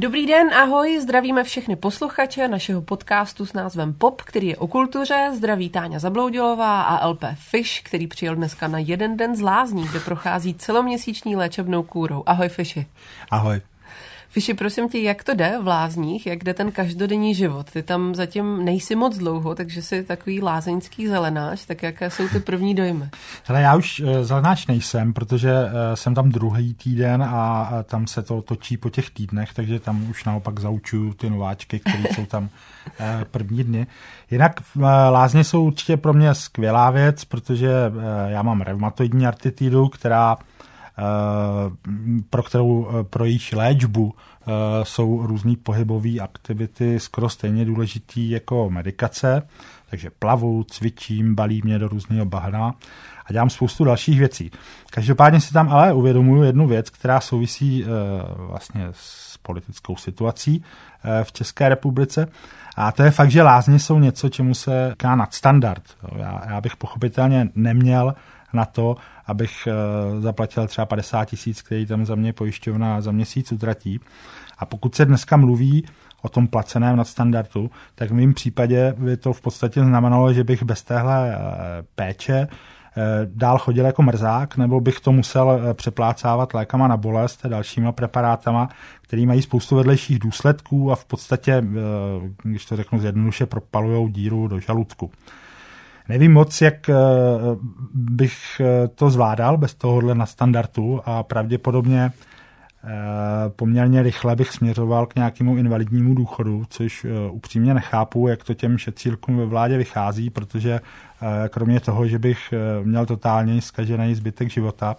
Dobrý den, ahoj, zdravíme všechny posluchače našeho podcastu s názvem Pop, který je o kultuře. Zdraví Táňa Zabloudilová a LP Fish, který přijel dneska na jeden den z lázní, kde prochází celoměsíční léčebnou kůrou. Ahoj Fishi. Ahoj. Fiši, prosím tě, jak to jde v lázních, jak jde ten každodenní život? Ty tam zatím nejsi moc dlouho, takže jsi takový lázeňský zelenáč, tak jaké jsou ty první dojmy? Hele, já už eh, zelenáč nejsem, protože eh, jsem tam druhý týden a tam se to točí po těch týdnech, takže tam už naopak zaučuju ty nováčky, které jsou tam eh, první dny. Jinak lázně jsou určitě pro mě skvělá věc, protože já mám reumatoidní artitidu, která pro kterou eh, pro jejich léčbu eh, jsou různé pohybové aktivity skoro stejně důležitý jako medikace, takže plavu, cvičím, balí mě do různého bahna a dělám spoustu dalších věcí. Každopádně si tam ale uvědomuju jednu věc, která souvisí vlastně s politickou situací v České republice. A to je fakt, že lázně jsou něco, čemu se říká nadstandard. Já, já bych pochopitelně neměl na to, abych eh, zaplatil třeba 50 tisíc, který tam za mě pojišťovna za měsíc utratí. A pokud se dneska mluví o tom placeném nadstandardu, tak v mém případě by to v podstatě znamenalo, že bych bez téhle eh, péče eh, dál chodil jako mrzák, nebo bych to musel přeplácávat lékama na bolest a dalšíma preparátama, který mají spoustu vedlejších důsledků a v podstatě, když to řeknu zjednoduše, propalují díru do žaludku. Nevím moc, jak eh, bych eh, to zvládal bez tohohle na standardu a pravděpodobně eh, poměrně rychle bych směřoval k nějakému invalidnímu důchodu, což upřímně nechápu, jak to těm šetřílkům ve vládě vychází, protože kromě toho, že bych měl totálně zkažený zbytek života,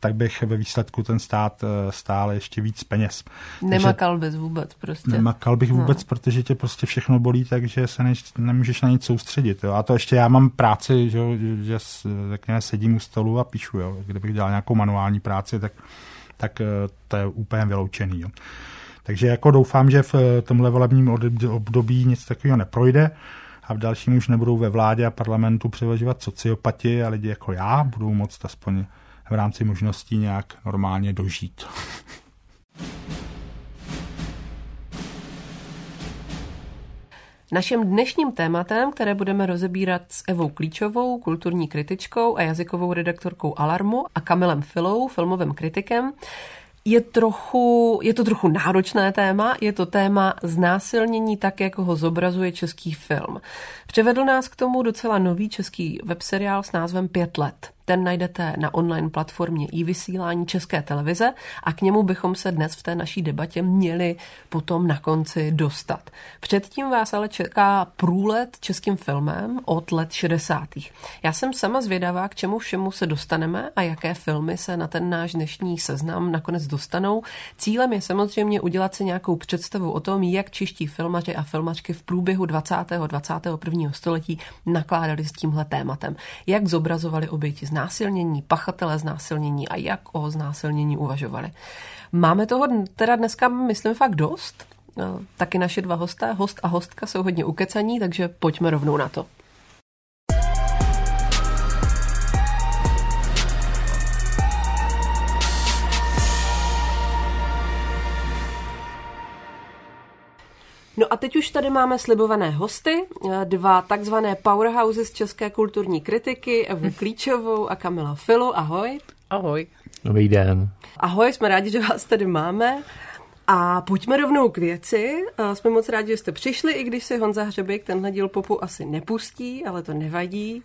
tak bych ve výsledku ten stát eh, stál ještě víc peněz. Nemakal bys vůbec prostě. Nemakal bych no. vůbec, no. protože tě prostě všechno bolí, takže se ne, nemůžeš na nic soustředit. Jo. A to ještě já mám práci, že, že řekněme, sedím u stolu a píšu. Jo. Kdybych dělal nějakou manuální práci, tak, tak eh, to je úplně vyloučený. Jo. Takže jako doufám, že v tomhle volebním období nic takového neprojde a v dalším už nebudou ve vládě a parlamentu převažovat sociopati a lidi jako já budou moct aspoň v rámci možností nějak normálně dožít. Naším dnešním tématem, které budeme rozebírat s Evou Klíčovou, kulturní kritičkou a jazykovou redaktorkou Alarmu a Kamilem Filou, filmovým kritikem, je, trochu, je to trochu náročné téma, je to téma znásilnění tak, jak ho zobrazuje český film. Převedl nás k tomu docela nový český webseriál s názvem Pět let. Ten najdete na online platformě i vysílání České televize a k němu bychom se dnes v té naší debatě měli potom na konci dostat. Předtím vás ale čeká průlet českým filmem od let 60. Já jsem sama zvědavá, k čemu všemu se dostaneme a jaké filmy se na ten náš dnešní seznam nakonec dostanou. Cílem je samozřejmě udělat si nějakou představu o tom, jak čeští filmaři a filmařky v průběhu 20. 21. století nakládali s tímhle tématem. Jak zobrazovali oběti z znásilnění, pachatele znásilnění a jak o znásilnění uvažovali. Máme toho teda dneska, myslím, fakt dost. No, taky naše dva hosté, host a hostka, jsou hodně ukecaní, takže pojďme rovnou na to. No a teď už tady máme slibované hosty, eh, dva takzvané powerhouses české kulturní kritiky, Evu Klíčovou a Kamila Filu. Ahoj. Ahoj. Dobrý den. Ahoj, jsme rádi, že vás tady máme. A pojďme rovnou k věci. Eh, jsme moc rádi, že jste přišli, i když si Honza Hřebek tenhle díl popu asi nepustí, ale to nevadí.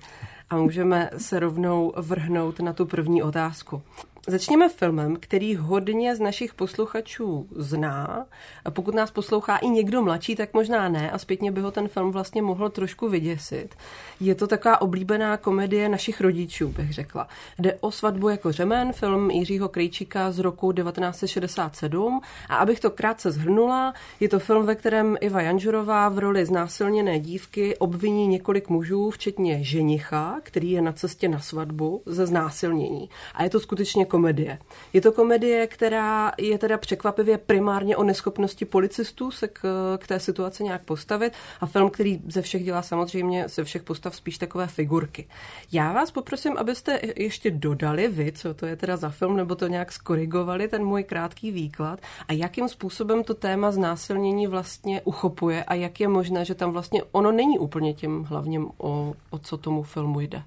A můžeme se rovnou vrhnout na tu první otázku. Začněme filmem, který hodně z našich posluchačů zná. A pokud nás poslouchá i někdo mladší, tak možná ne a zpětně by ho ten film vlastně mohl trošku vyděsit. Je to taková oblíbená komedie našich rodičů, bych řekla. Jde o svatbu jako řemen, film Jiřího Krejčíka z roku 1967 a abych to krátce zhrnula, je to film, ve kterém Iva Janžurová v roli znásilněné dívky obviní několik mužů, včetně ženicha, který je na cestě na svatbu, ze znásilnění. A je to skutečně komedie. Je to komedie, která je teda překvapivě primárně o neschopnosti policistů se k, k té situaci nějak postavit a film, který ze všech dělá samozřejmě ze všech postav spíš takové figurky. Já vás poprosím, abyste ještě dodali vy, co to je teda za film, nebo to nějak skorigovali, ten můj krátký výklad a jakým způsobem to téma znásilnění vlastně uchopuje a jak je možné, že tam vlastně ono není úplně tím hlavním, o, o co tomu filmu jde.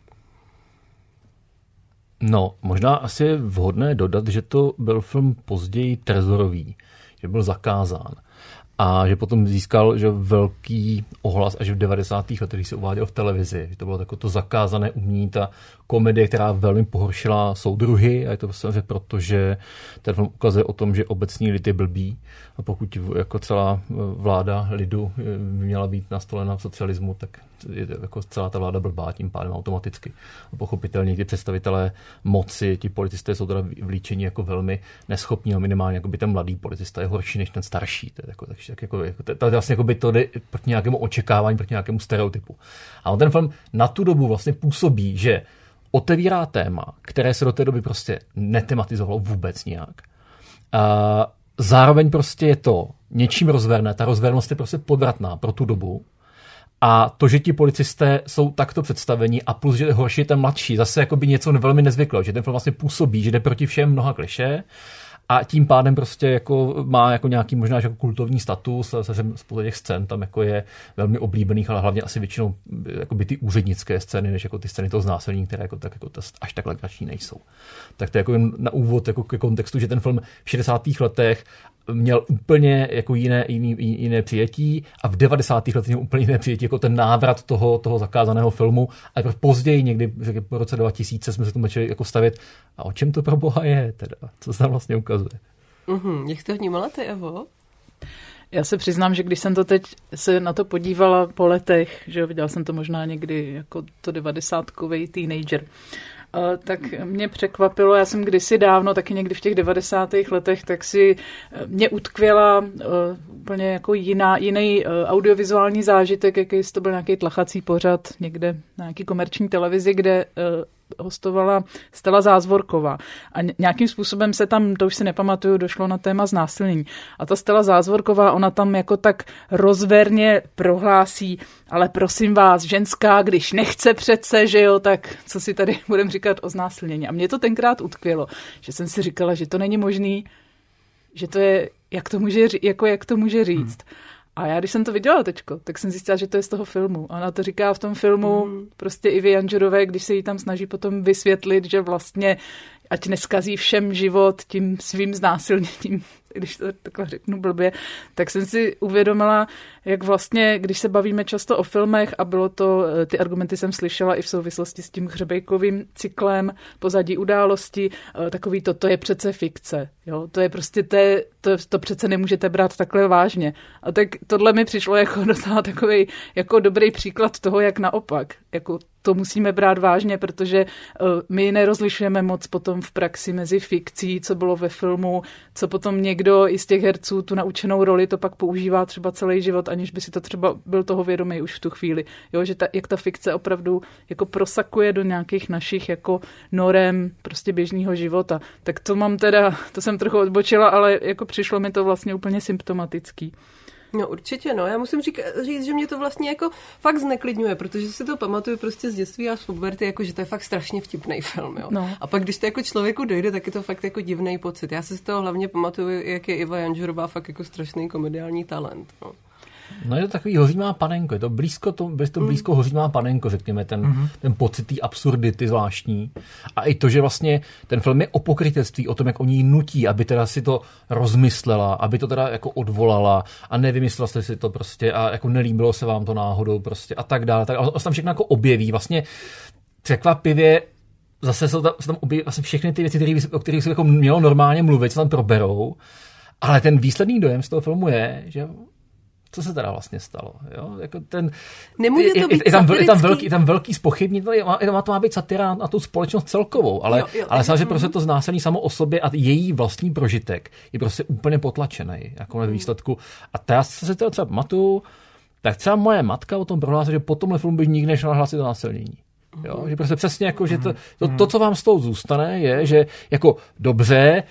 No, možná asi je vhodné dodat, že to byl film později trezorový, že byl zakázán a že potom získal že velký ohlas až v 90. letech, se uváděl v televizi. Že to bylo takové to zakázané umění, ta komedie, která velmi pohoršila soudruhy a je to samozřejmě proto, že ten film ukazuje o tom, že obecní lid je blbý a pokud jako celá vláda lidu měla být nastolena v socialismu, tak je jako celá ta vláda blbá tím pádem automaticky. A pochopitelně ty představitelé moci, ti policisté jsou teda vlíčení jako velmi neschopní, a minimálně jako by ten mladý policista je horší než ten starší. To je jako, tak, tak jako, jako, to vlastně jako by to jde proti nějakému očekávání, proti nějakému stereotypu. A on ten film na tu dobu vlastně působí, že otevírá téma, které se do té doby prostě netematizovalo vůbec nijak. A zároveň prostě je to něčím rozverné, ta rozvernost je prostě podvratná pro tu dobu. A to, že ti policisté jsou takto představení a plus, že horší je ten mladší, zase jako by něco velmi nezvyklého, že ten film vlastně působí, že jde proti všem mnoha kliše a tím pádem prostě jako má jako nějaký možná jako kultovní status, se spousta těch scén tam jako je velmi oblíbených, ale hlavně asi většinou jako by ty úřednické scény, než jako ty scény toho znásilnění, které jako, tak, jako až tak legrační nejsou. Tak to je jako na úvod jako ke kontextu, že ten film v 60. letech měl úplně jako jiné, jiný, jiné přijetí a v 90. letech měl úplně jiné přijetí jako ten návrat toho, toho zakázaného filmu a jako později někdy v roce 2000 jsme se tomu začali jako stavit a o čem to pro boha je teda, co se tam vlastně ukazuje. Mm-hmm. Jak jste vnímala ty, Evo? Já se přiznám, že když jsem to teď se na to podívala po letech, že viděla jsem to možná někdy jako to devadesátkový teenager, tak mě překvapilo, já jsem kdysi dávno, taky někdy v těch 90. letech, tak si eh, mě utkvěla uh, úplně jako jiná, jiný audiovizuální zážitek, jaký to byl nějaký tlachací pořad někde na nějaký komerční televizi, kde hostovala Stella Zázvorková. A nějakým způsobem se tam, to už si nepamatuju, došlo na téma znásilnění. A ta Stella Zázvorková, ona tam jako tak rozverně prohlásí, ale prosím vás, ženská, když nechce přece, že jo, tak co si tady budeme říkat o znásilnění. A mě to tenkrát utkvělo, že jsem si říkala, že to není možný, že to je, jak to může, jako jak to může říct. Hmm. A já, když jsem to viděla teďko, tak jsem zjistila, že to je z toho filmu. Ona to říká v tom filmu mm. prostě i Janžerové, když se jí tam snaží potom vysvětlit, že vlastně ať neskazí všem život tím svým znásilněním, když to takhle řeknu blbě, tak jsem si uvědomila, jak vlastně, když se bavíme často o filmech a bylo to, eh, ty argumenty jsem slyšela i v souvislosti s tím hřebejkovým cyklem, pozadí události, eh, takový to, to je přece fikce, jo, to je prostě, to, je, to, to přece nemůžete brát takhle vážně. A tak tohle mi přišlo jako docela takový jako dobrý příklad toho, jak naopak, jako to musíme brát vážně, protože uh, my nerozlišujeme moc potom v praxi mezi fikcí, co bylo ve filmu, co potom někdo i z těch herců tu naučenou roli to pak používá třeba celý život, aniž by si to třeba byl toho vědomý už v tu chvíli. Jo, že ta, jak ta fikce opravdu jako prosakuje do nějakých našich jako norem prostě běžného života. Tak to mám teda, to jsem trochu odbočila, ale jako přišlo mi to vlastně úplně symptomatický. No určitě, no. Já musím řík, říct, že mě to vlastně jako fakt zneklidňuje, protože si to pamatuju prostě z dětství a z puberty, jako že to je fakt strašně vtipný film, jo. No. A pak, když to jako člověku dojde, tak je to fakt jako divný pocit. Já si z toho hlavně pamatuju, jak je Iva Janžurová fakt jako strašný komediální talent, no. No je to takový hořímá panenko, je to blízko, to, je to mm. blízko mm. hořímá panenko, řekněme, ten, mm-hmm. ten pocit té absurdity zvláštní. A i to, že vlastně ten film je o pokrytectví, o tom, jak oni nutí, aby teda si to rozmyslela, aby to teda jako odvolala a nevymyslela jste si to prostě a jako nelíbilo se vám to náhodou prostě a tak dále. Tak, a tam všechno jako objeví. Vlastně překvapivě zase se tam, se tam objeví vlastně všechny ty věci, které, o kterých se jako mělo normálně mluvit, se tam proberou. Ale ten výsledný dojem z toho filmu je, že co se teda vlastně stalo. Jo? Jako ten, Nemůže to být je, tam, je, tam velký, je tam velký spochybní, to, je, je, to má být satira na tu společnost celkovou, ale, jo, jo, ale samozřejmě mm. prostě to znásilní samo o sobě a její vlastní prožitek je prostě úplně potlačený jako mm. výsledku. A to já se to třeba pamatuju, tak třeba moje matka o tom prohlásila, že po tomhle filmu by nikdy nešla hlásit o násilnění. Jo? Že prostě přesně jako, že to, to, to, co vám z toho zůstane, je, že jako dobře,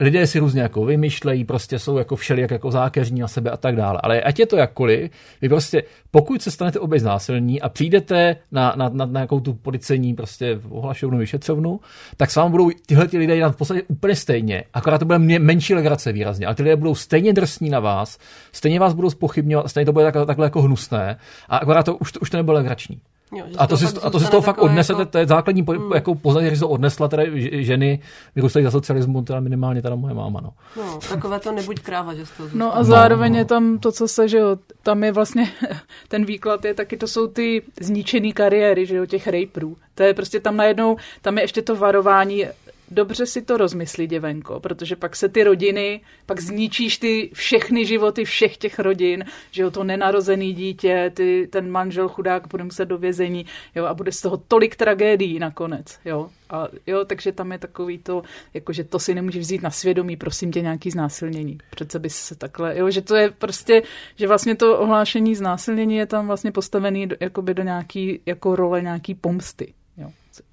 lidé si různě jako vymýšlejí, prostě jsou jako všelijak jako zákeřní na sebe a tak dále. Ale ať je to jakkoliv, vy prostě, pokud se stanete obě znásilní a přijdete na, na, na, na nějakou tu policejní prostě ohlašovnu, vyšetřovnu, tak s vámi budou tyhle ty lidé dělat v podstatě úplně stejně. Akorát to bude menší legrace výrazně, ale ty lidé budou stejně drsní na vás, stejně vás budou spochybňovat, stejně to bude takhle, takhle jako hnusné a akorát to už, to, už to nebude legrační. Jo, a to, si, a to si z toho fakt odnesete, jako... to je základní po, hmm. jako poznání, že to odnesla teda ženy vyrůstají za socialismu, teda minimálně teda moje máma. No, no takové to nebuď kráva, že z toho No a zároveň no, no. je tam to, co se, že jo, tam je vlastně, ten výklad je taky, to jsou ty zničený kariéry, že jo, těch raperů. To je prostě tam najednou, tam je ještě to varování, dobře si to rozmyslí, děvenko, protože pak se ty rodiny, pak zničíš ty všechny životy všech těch rodin, že jo, to nenarozený dítě, ty, ten manžel chudák bude muset do vězení, jo, a bude z toho tolik tragédií nakonec, jo. A jo, takže tam je takový to, jako že to si nemůžeš vzít na svědomí, prosím tě, nějaký znásilnění. Přece bys se takhle, jo, že to je prostě, že vlastně to ohlášení znásilnění je tam vlastně postavený do, jakoby do nějaký, jako role nějaký pomsty,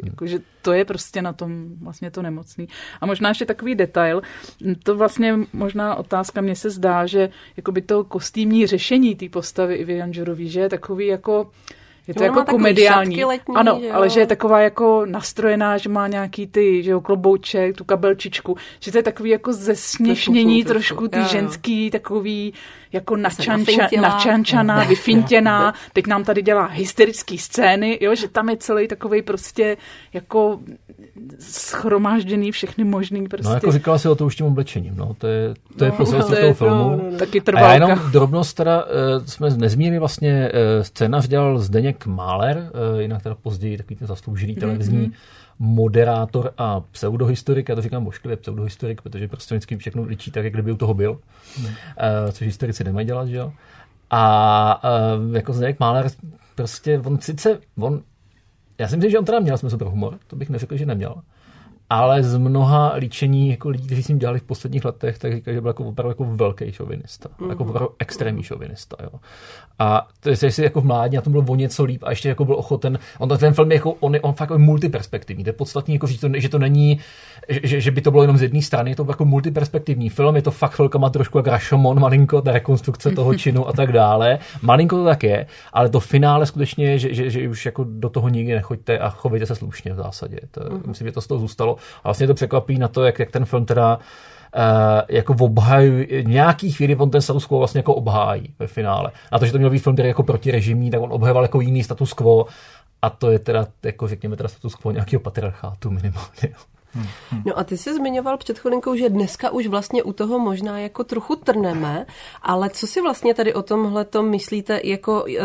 Hmm. Jakože to je prostě na tom vlastně to nemocný. A možná ještě takový detail, to vlastně možná otázka, mně se zdá, že jakoby to kostýmní řešení té postavy Ivy Janžorový, že je takový jako, je to jo, jako komediální. Letní, ano, jo. ale že je taková jako nastrojená, že má nějaký ty, že jo, klobouček, tu kabelčičku, že to je takový jako zesměšnění trošku, trošku ty ženský, takový jako načanča, načančaná, vyfintěná, teď nám tady dělá hysterické scény, jo, že tam je celý takový prostě jako schromážděný všechny možný prostě. No jako říkala si o to už tím oblečením, no, to je, to je no, prostě to toho filmu. No, no, no. Taky trvalka. A jenom drobnost teda, uh, jsme nezmínili vlastně, uh, scénář dělal Zdeněk Máler, uh, jinak teda později takový ten zasloužený televizní mm-hmm moderátor a pseudohistorik, já to říkám bošklivě pseudohistorik, protože prostě vždycky všechno ličí tak, jak kdyby u toho byl, hmm. uh, což historici nemají dělat, že jo. A uh, jako Zdeněk Máler, prostě on sice, on, já si myslím, že on teda měl smysl pro humor, to bych neřekl, že neměl, ale z mnoha líčení jako lidí, kteří s ním dělali v posledních letech, tak říkají, že byl jako opravdu jako velký šovinista. Mm-hmm. Jako opravdu extrémní šovinista. Jo. A to je, jestli jako v mládí na tom bylo o něco líp a ještě jako byl ochoten, on ten film je jako, on, je, on fakt jako multiperspektivní. To je podstatný, jako, že, to, že to není, že, že, by to bylo jenom z jedné strany, je to jako multiperspektivní film, je to fakt chvilkama trošku jak Rashomon, malinko, ta rekonstrukce toho činu a tak dále. Malinko to tak je, ale to finále skutečně že, že, že už jako do toho nikdy nechoďte a chovejte se slušně v zásadě. To, mm-hmm. Myslím, že to z toho zůstalo. A vlastně to překvapí na to, jak, jak ten film teda Uh, jako obhajuje, nějaký chvíli on ten status quo vlastně jako obhájí ve finále. A to, že to měl být film, který jako protirežimní, tak on obhajoval jako jiný status quo a to je teda, jako řekněme, teda status quo nějakého patriarchátu minimálně. No a ty jsi zmiňoval před chvilinkou, že dneska už vlastně u toho možná jako trochu trneme, ale co si vlastně tady o tomhle to myslíte, jako uh,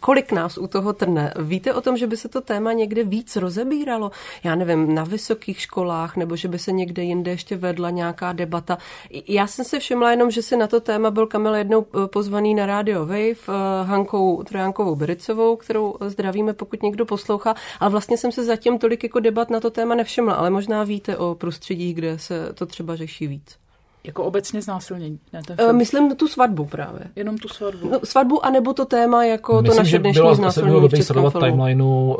kolik nás u toho trne? Víte o tom, že by se to téma někde víc rozebíralo? Já nevím, na vysokých školách, nebo že by se někde jinde ještě vedla nějaká debata. Já jsem si všimla jenom, že si na to téma byl Kamil jednou eh, pozvaný na Radio Wave uh, Hankou Trojánkovou Bericovou, kterou zdravíme, pokud někdo poslouchá, ale vlastně jsem se zatím tolik jako debat na to téma nevšimla, ale možná víte o prostředí, kde se to třeba řeší víc? Jako obecně znásilnění? Ne, ten film. Myslím tu svatbu právě. Jenom tu svatbu. No, svatbu, anebo to téma jako Myslím, to naše dnešní bylo, znásilnění bylo v sledovat timelineu uh,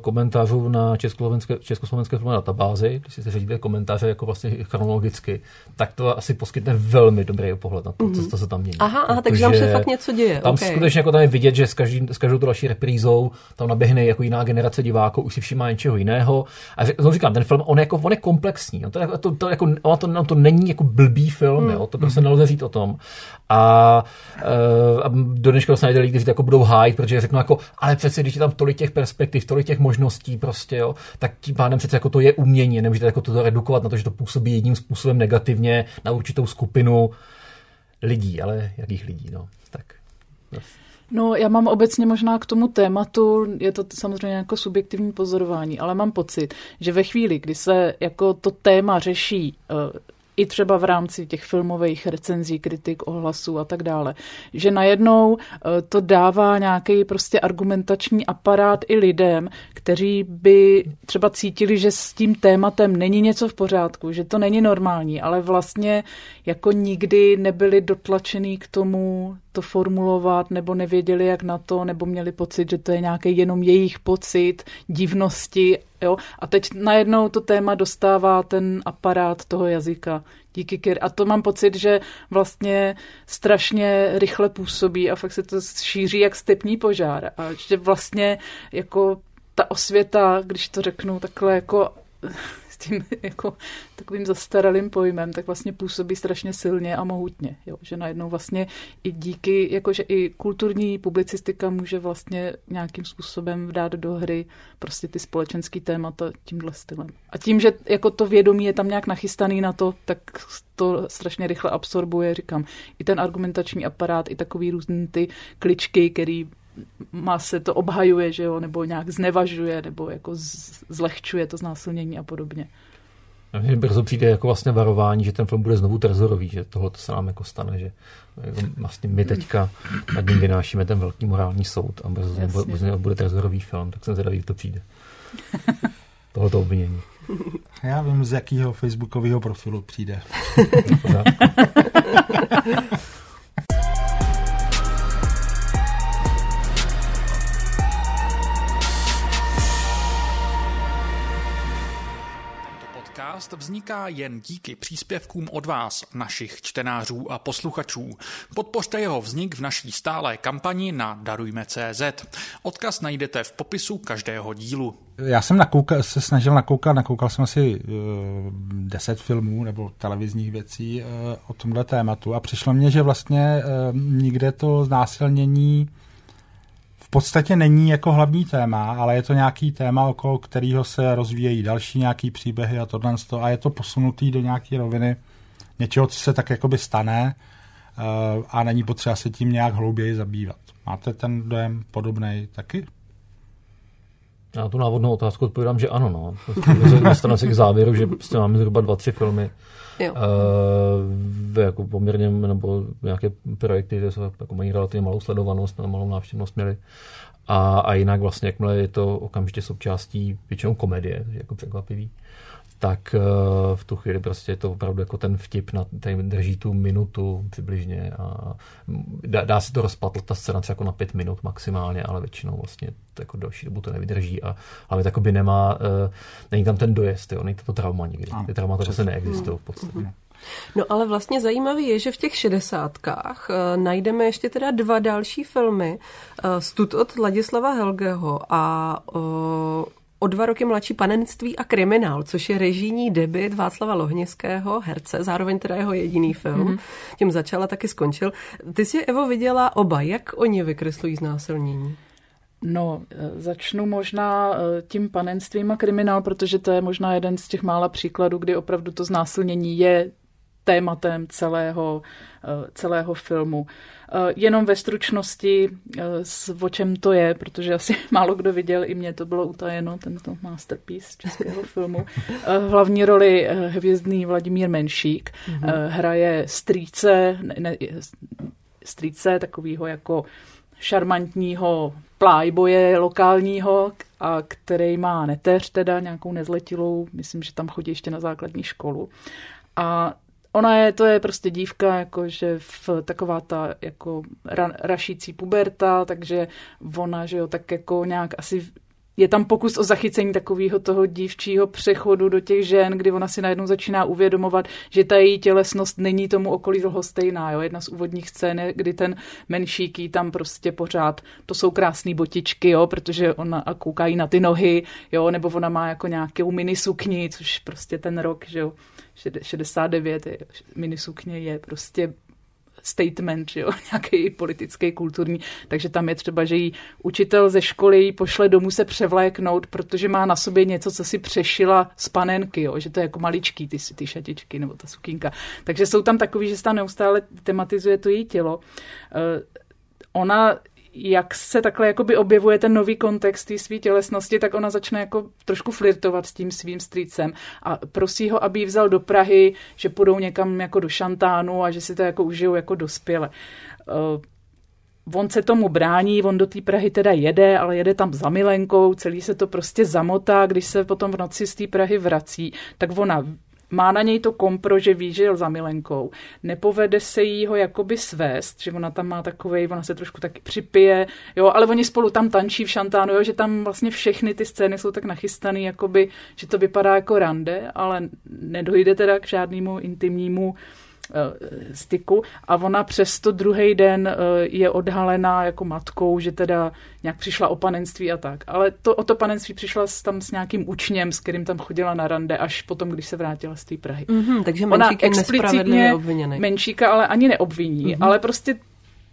komentářů na československé, československé filmové databázi, když si se řadíte komentáře jako vlastně chronologicky, tak to asi poskytne velmi dobrý pohled na to, mm-hmm. co se tam mění. Aha, aha takže tam se fakt něco děje. Tam okay. skutečně jako tam je vidět, že s, každý, s každou tu další reprízou tam naběhne jako jiná generace diváků, už si všimá něčeho jiného. A znovu říkám, ten film, on, jako, on je komplexní. On to, to, to, jako, on to, on to není jako blbý film, mm. jo, to prostě nelze říct o tom. A, uh, a do dneška se najde lidi, kteří jako budou hájit, protože řeknu jako, ale přece, když je tam tolik těch perspektiv, tolik těch možností prostě, jo, tak tím pádem přece jako to je umění, nemůžete jako to redukovat na to, že to působí jedním způsobem negativně na určitou skupinu lidí, ale jakých lidí, no, tak. No, já mám obecně možná k tomu tématu, je to samozřejmě jako subjektivní pozorování, ale mám pocit, že ve chvíli, kdy se jako to téma řeší uh, i třeba v rámci těch filmových recenzí, kritik, ohlasů a tak dále. Že najednou eh, to dává nějaký prostě argumentační aparát i lidem, kteří by třeba cítili, že s tím tématem není něco v pořádku, že to není normální, ale vlastně jako nikdy nebyli dotlačený k tomu to formulovat, nebo nevěděli, jak na to, nebo měli pocit, že to je nějaký jenom jejich pocit divnosti. Jo? A teď najednou to téma dostává ten aparát toho jazyka. Díky Kir. A to mám pocit, že vlastně strašně rychle působí a fakt se to šíří jak stepní požár. A že vlastně jako ta osvěta, když to řeknu takhle jako s tím jako takovým zastaralým pojmem, tak vlastně působí strašně silně a mohutně. Jo? Že najednou vlastně i díky, jakože i kulturní publicistika může vlastně nějakým způsobem dát do hry prostě ty společenský témata tímhle stylem. A tím, že jako to vědomí je tam nějak nachystaný na to, tak to strašně rychle absorbuje, říkám, i ten argumentační aparát, i takový různý ty kličky, který má se to obhajuje, že jo, nebo nějak znevažuje, nebo jako zlehčuje to znásilnění a podobně. Mně brzo přijde jako vlastně varování, že ten film bude znovu trezorový, že tohle se nám jako stane, že jako vlastně my teďka nad ním vynášíme ten velký morální soud a brzo bude, bude trezorový film, tak jsem zvědavý, jak to přijde. Tohoto obvinění. Já vím, z jakého facebookového profilu přijde. podcast vzniká jen díky příspěvkům od vás, našich čtenářů a posluchačů. Podpořte jeho vznik v naší stálé kampani na Darujme.cz. Odkaz najdete v popisu každého dílu. Já jsem nakoukal, se snažil nakoukat, nakoukal jsem asi uh, deset filmů nebo televizních věcí uh, o tomhle tématu a přišlo mně, že vlastně uh, nikde to znásilnění podstatě není jako hlavní téma, ale je to nějaký téma, okolo kterého se rozvíjejí další nějaký příběhy a tohle a je to posunutý do nějaké roviny něčeho, co se tak jakoby stane eh, a není potřeba se tím nějak hlouběji zabývat. Máte ten dojem podobný taky? Já tu návodnou otázku odpovídám, že ano. No. Dostanu se k závěru, že prostě máme zhruba dva, tři filmy, Jo. Uh, jako poměrně, nebo nějaké projekty, které jako mají relativně malou sledovanost, malou návštěvnost měli. A, a jinak vlastně, jakmile je to okamžitě součástí většinou komedie, jako překvapivý, tak uh, v tu chvíli prostě je to opravdu jako ten vtip, na, ten drží tu minutu přibližně a dá, dá se to rozpatlat ta scéna třeba jako na pět minut maximálně, ale většinou vlastně to jako další dobu to nevydrží a ale by nemá, uh, není tam ten dojezd, jo, není to, to trauma nikdy. Ty traumata prostě neexistují v podstatě. Hmm. No ale vlastně zajímavý je, že v těch šedesátkách uh, najdeme ještě teda dva další filmy. Uh, Stud od Ladislava Helgeho a uh, o dva roky mladší panenství a kriminál, což je režijní debit Václava Lohnického, herce, zároveň teda jeho jediný film. Mm-hmm. Tím začal a taky skončil. Ty jsi, Evo, viděla oba. Jak oni vykreslují znásilnění? No, e, začnu možná e, tím panenstvím a kriminál, protože to je možná jeden z těch mála příkladů, kdy opravdu to znásilnění je tématem celého, eh, celého filmu. Eh, jenom ve stručnosti, eh, o čem to je, protože asi málo kdo viděl, i mě to bylo utajeno, tento masterpiece českého filmu. V hlavní roli hvězdný Vladimír Menšík mm-hmm. hraje strýce, ne, strýce takového jako šarmantního plájboje lokálního, a který má neteř, teda nějakou nezletilou, myslím, že tam chodí ještě na základní školu. A ona je, to je prostě dívka, jakože v taková ta jako ra, rašící puberta, takže ona, že jo, tak jako nějak asi je tam pokus o zachycení takového toho dívčího přechodu do těch žen, kdy ona si najednou začíná uvědomovat, že ta její tělesnost není tomu okolí stejná. Jo? Jedna z úvodních scén je, kdy ten menšíký tam prostě pořád, to jsou krásné botičky, jo? protože ona a koukají na ty nohy, jo? nebo ona má jako nějakou minisukni, což prostě ten rok, že jo? 69 je, minisukně je prostě statement, že jo, nějaký politický, kulturní, takže tam je třeba, že jí učitel ze školy jí pošle domů se převléknout, protože má na sobě něco, co si přešila z panenky, jo, že to je jako maličký, ty, ty šatičky nebo ta sukínka. Takže jsou tam takový, že se tam neustále tematizuje to její tělo. Uh, ona jak se takhle jakoby objevuje ten nový kontext té své tělesnosti, tak ona začne jako trošku flirtovat s tím svým strýcem a prosí ho, aby ji vzal do Prahy, že půjdou někam jako do šantánu a že si to jako užijou jako dospěle. Uh, On se tomu brání, on do té Prahy teda jede, ale jede tam za milenkou, celý se to prostě zamotá, když se potom v noci z té Prahy vrací, tak ona má na něj to kompro, že ví, že jel za milenkou. Nepovede se jí ho jakoby svést, že ona tam má takovej, ona se trošku taky připije, jo, ale oni spolu tam tančí v šantánu, jo, že tam vlastně všechny ty scény jsou tak nachystané, jakoby, že to vypadá jako rande, ale nedojde teda k žádnému intimnímu uh, styku a ona přesto druhý den eh, je odhalená jako matkou, že teda nějak přišla o panenství a tak. Ale to, o to panenství přišla tam s nějakým učněm, s kterým tam chodila na rande, až potom, když se vrátila z té Prahy. Mm-hmm, takže Ona explicitně Menšíka ale ani neobviní, mm-hmm. ale prostě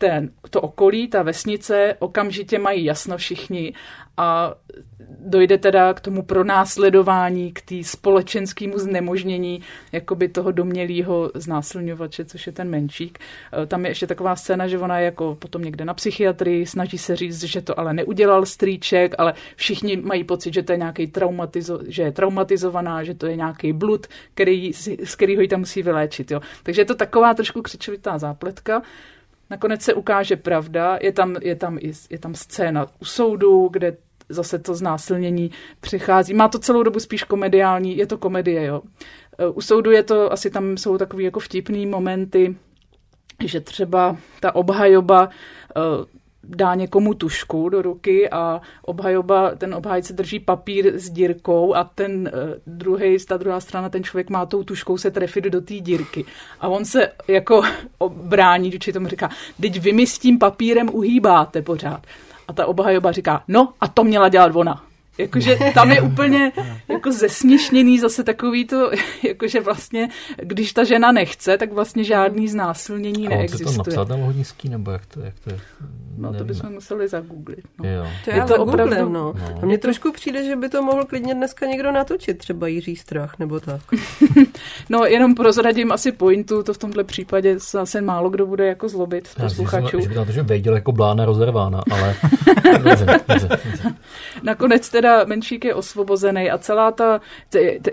ten, to okolí, ta vesnice, okamžitě mají jasno všichni a dojde teda k tomu pronásledování, k té společenskému znemožnění jakoby toho domělého znásilňovače, což je ten menšík. E, tam je ještě taková scéna, že ona je jako potom někde na psychiatrii, snaží se říct, že to ale neudělal strýček, ale všichni mají pocit, že to je nějaký traumatizo- že je traumatizovaná, že to je nějaký blud, který, z kterého ji tam musí vyléčit. Jo. Takže je to taková trošku křičovitá zápletka. Nakonec se ukáže pravda, je tam, je tam, je tam scéna u soudu, kde zase to znásilnění přichází. Má to celou dobu spíš komediální, je to komedie, jo. E, u soudu je to, asi tam jsou takový jako vtipný momenty, že třeba ta obhajoba e, dá někomu tušku do ruky a obhajoba, ten obhájce drží papír s dírkou a ten uh, druhý, ta druhá strana, ten člověk má tou tuškou se trefit do té dírky. A on se jako brání, či tomu říká, teď vy mi s tím papírem uhýbáte pořád. A ta obhajoba říká, no a to měla dělat ona. Jakože tam je úplně jako zesměšněný zase takový to, jakože vlastně, když ta žena nechce, tak vlastně žádný znásilnění a neexistuje. to napsat na lohodnický, nebo jak to, jak to je? No to bychom museli zagooglit. No. Jo. To je to opravdu, no. no. A mně trošku přijde, že by to mohl klidně dneska někdo natočit, třeba Jiří Strach, nebo tak. no jenom prozradím asi pointu, to v tomhle případě zase málo kdo bude jako zlobit z posluchačů. Že by to věděl jako blána rozervána, ale... Nakonec teda Menšík je osvobozený a celá ta,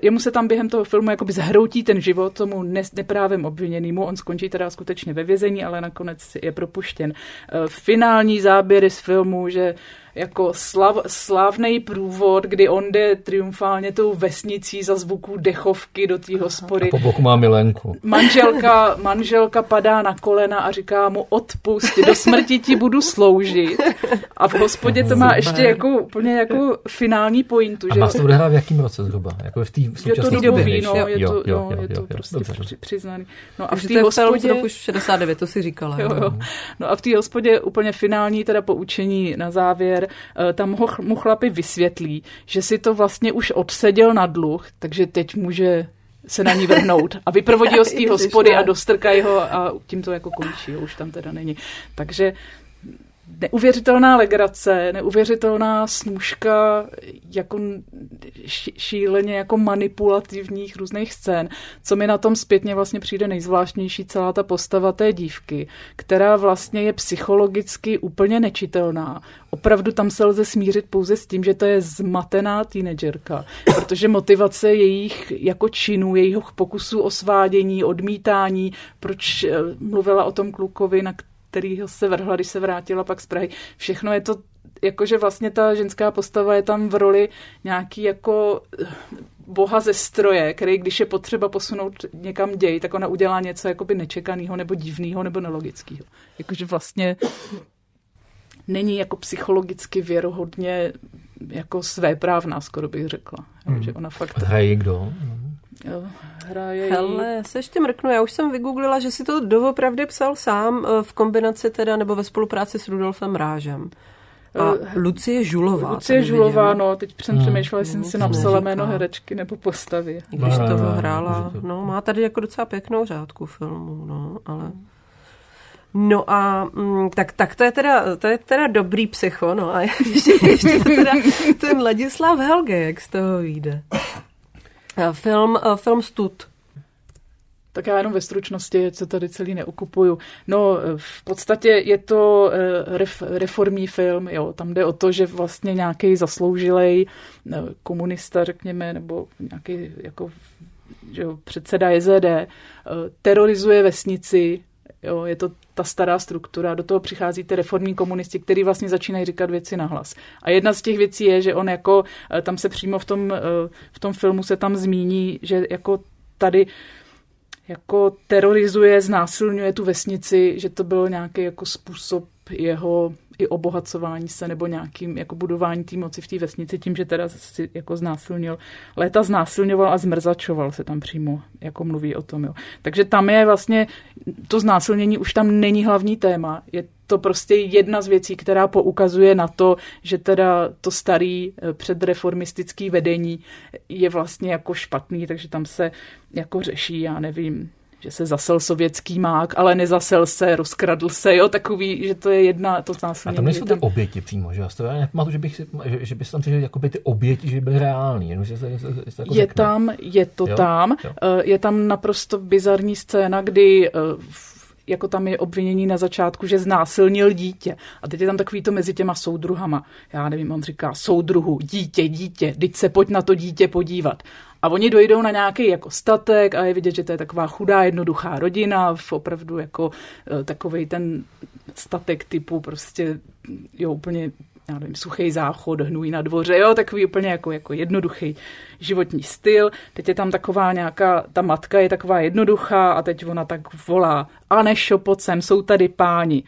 jemu se tam během toho filmu jakoby zhroutí ten život tomu ne, neprávem obviněnému, on skončí teda skutečně ve vězení, ale nakonec je propuštěn. Eh, finální záběry z filmu, že jako slav, slavný průvod, kdy on jde triumfálně tou vesnicí za zvuku dechovky do té hospody. A po boku má milenku. Manželka, manželka padá na kolena a říká mu odpust, do smrti ti budu sloužit. A v hospodě to má ještě jako úplně jako finální pointu. A že... to odehrát v jakém roce zhruba? Jako v té současné je to dobový, no, je to, no, je to prostě dobře. přiznaný. No a v té hospodě... roku 69, to si říkala. Jo, jo. No a v té hospodě úplně finální teda poučení na závěr, tam ho, mu chlapi vysvětlí, že si to vlastně už odseděl na dluh, takže teď může se na ní vrhnout a vyprovodí ho z té hospody a dostrkají ho a tím to jako končí, už tam teda není. Takže neuvěřitelná legrace, neuvěřitelná snůžka jako šíleně jako manipulativních různých scén. Co mi na tom zpětně vlastně přijde nejzvláštnější celá ta postava té dívky, která vlastně je psychologicky úplně nečitelná. Opravdu tam se lze smířit pouze s tím, že to je zmatená teenagerka, protože motivace jejich jako činů, jejich pokusů o svádění, odmítání, proč eh, mluvila o tom klukovi, na kterýho se vrhla, když se vrátila pak z Prahy. Všechno je to jakože vlastně ta ženská postava je tam v roli nějaký jako eh, boha ze stroje, který když je potřeba posunout někam děj, tak ona udělá něco jakoby nečekaného nebo divného nebo nelogického. Jakože vlastně není jako psychologicky věrohodně jako svéprávná, skoro bych řekla. Hmm. Že ona fakt... Hraje kdo? Jo, hraje Hele, se ještě mrknu. Já už jsem vygooglila, že si to doopravdy psal sám eh, v kombinaci teda nebo ve spolupráci s Rudolfem Rážem. A uh, Lucie Žulová. Lucie Žulová, no, teď jsem hmm. přemýšlela, jestli jsem si napsala jméno herečky nebo postavy. Když to hrála, no, má tady jako docela pěknou řádku filmu, no, ale... No a mm, tak, tak to, je teda, to je teda dobrý psycho, no a ještě, ještě teda ten Ladislav Helge, jak z toho vyjde. Film, film Stud. Tak já jenom ve stručnosti, co tady celý neukupuju. No, v podstatě je to eh, ref, reformní film, jo. Tam jde o to, že vlastně nějaký zasloužilej eh, komunista, řekněme, nebo nějaký jako že jo, předseda JZD eh, terorizuje vesnici, jo, je to ta stará struktura, do toho přichází ty reformní komunisti, kteří vlastně začínají říkat věci nahlas. A jedna z těch věcí je, že on jako, tam se přímo v tom, v tom filmu se tam zmíní, že jako tady jako terorizuje, znásilňuje tu vesnici, že to byl nějaký jako způsob jeho i obohacování se nebo nějakým jako budování té moci v té vesnici tím, že teda si jako znásilnil. Léta znásilňoval a zmrzačoval se tam přímo, jako mluví o tom. Jo. Takže tam je vlastně, to znásilnění už tam není hlavní téma. Je to prostě jedna z věcí, která poukazuje na to, že teda to starý eh, předreformistický vedení je vlastně jako špatný, takže tam se jako řeší, já nevím, že se zasel sovětský mák, ale nezasel se, rozkradl se, jo, takový, že to je jedna, to násilí. A tam nejsou ty oběti přímo, že já to nepamatuju, že bych si, že, že bys tam přišel jako by ty oběti, že byly reální, jenom, že se, se, se jako Je řekne. tam, je to jo? tam, jo. Eh, je tam naprosto bizarní scéna, kdy eh, jako tam je obvinění na začátku, že znásilnil dítě. A teď je tam takový to mezi těma soudruhama. Já nevím, on říká soudruhu, dítě, dítě, teď se pojď na to dítě podívat. A oni dojdou na nějaký jako statek a je vidět, že to je taková chudá, jednoduchá rodina, v opravdu jako e, takový ten statek typu prostě jo, úplně já nevím, suchý záchod, hnůj na dvoře, jo, takový úplně jako, jako jednoduchý životní styl. Teď je tam taková nějaká, ta matka je taková jednoduchá a teď ona tak volá, a nešo, pojď sem, jsou tady páni.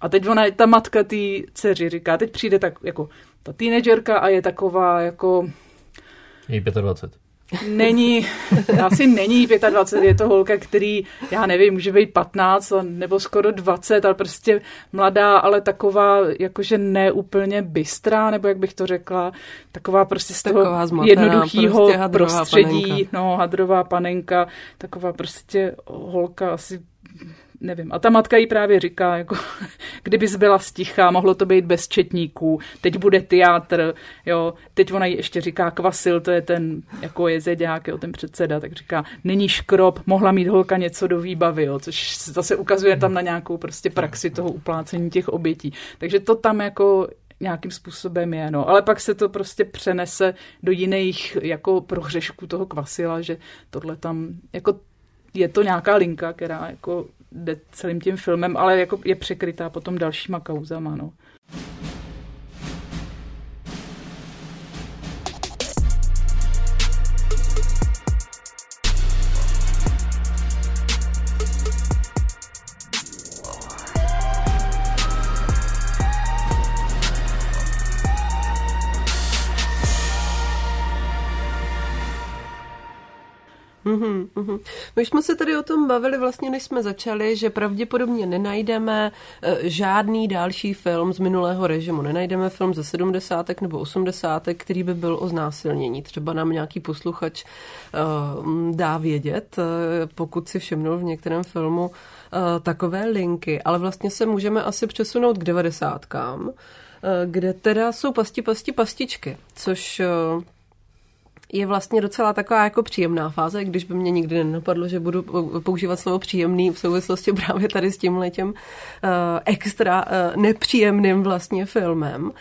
A teď ona, ta matka té dceři říká, teď přijde tak jako ta teenagerka a je taková jako... Je 25 není, asi není 25, je to holka, který, já nevím, může být 15 nebo skoro 20, ale prostě mladá, ale taková jakože neúplně bystrá, nebo jak bych to řekla, taková prostě z toho jednoduchého prostě prostředí, panenka. no, hadrová panenka, taková prostě holka asi nevím. A ta matka jí právě říká, jako, kdybys byla sticha, mohlo to být bez četníků, teď bude teátr, jo, teď ona jí ještě říká kvasil, to je ten, jako je zeďák, jo, ten předseda, tak říká, není škrob, mohla mít holka něco do výbavy, jo, což zase ukazuje tam na nějakou prostě praxi toho uplácení těch obětí. Takže to tam jako nějakým způsobem je, no. Ale pak se to prostě přenese do jiných jako prohřešků toho kvasila, že tohle tam, jako je to nějaká linka, která jako jde celým tím filmem, ale jako je překrytá potom dalšíma kauzama. No. Mm-hmm. My jsme se tady o tom bavili vlastně, než jsme začali, že pravděpodobně nenajdeme uh, žádný další film z minulého režimu. Nenajdeme film ze 70. nebo 80. který by byl o znásilnění. Třeba nám nějaký posluchač uh, dá vědět, uh, pokud si všimnul v některém filmu takové linky. Ale vlastně se můžeme asi přesunout k 90. kde teda jsou pasti, pasti, pastičky, což je vlastně docela taková jako příjemná fáze, když by mě nikdy nenapadlo, že budu používat slovo příjemný v souvislosti právě tady s tím letěm uh, extra uh, nepříjemným vlastně filmem.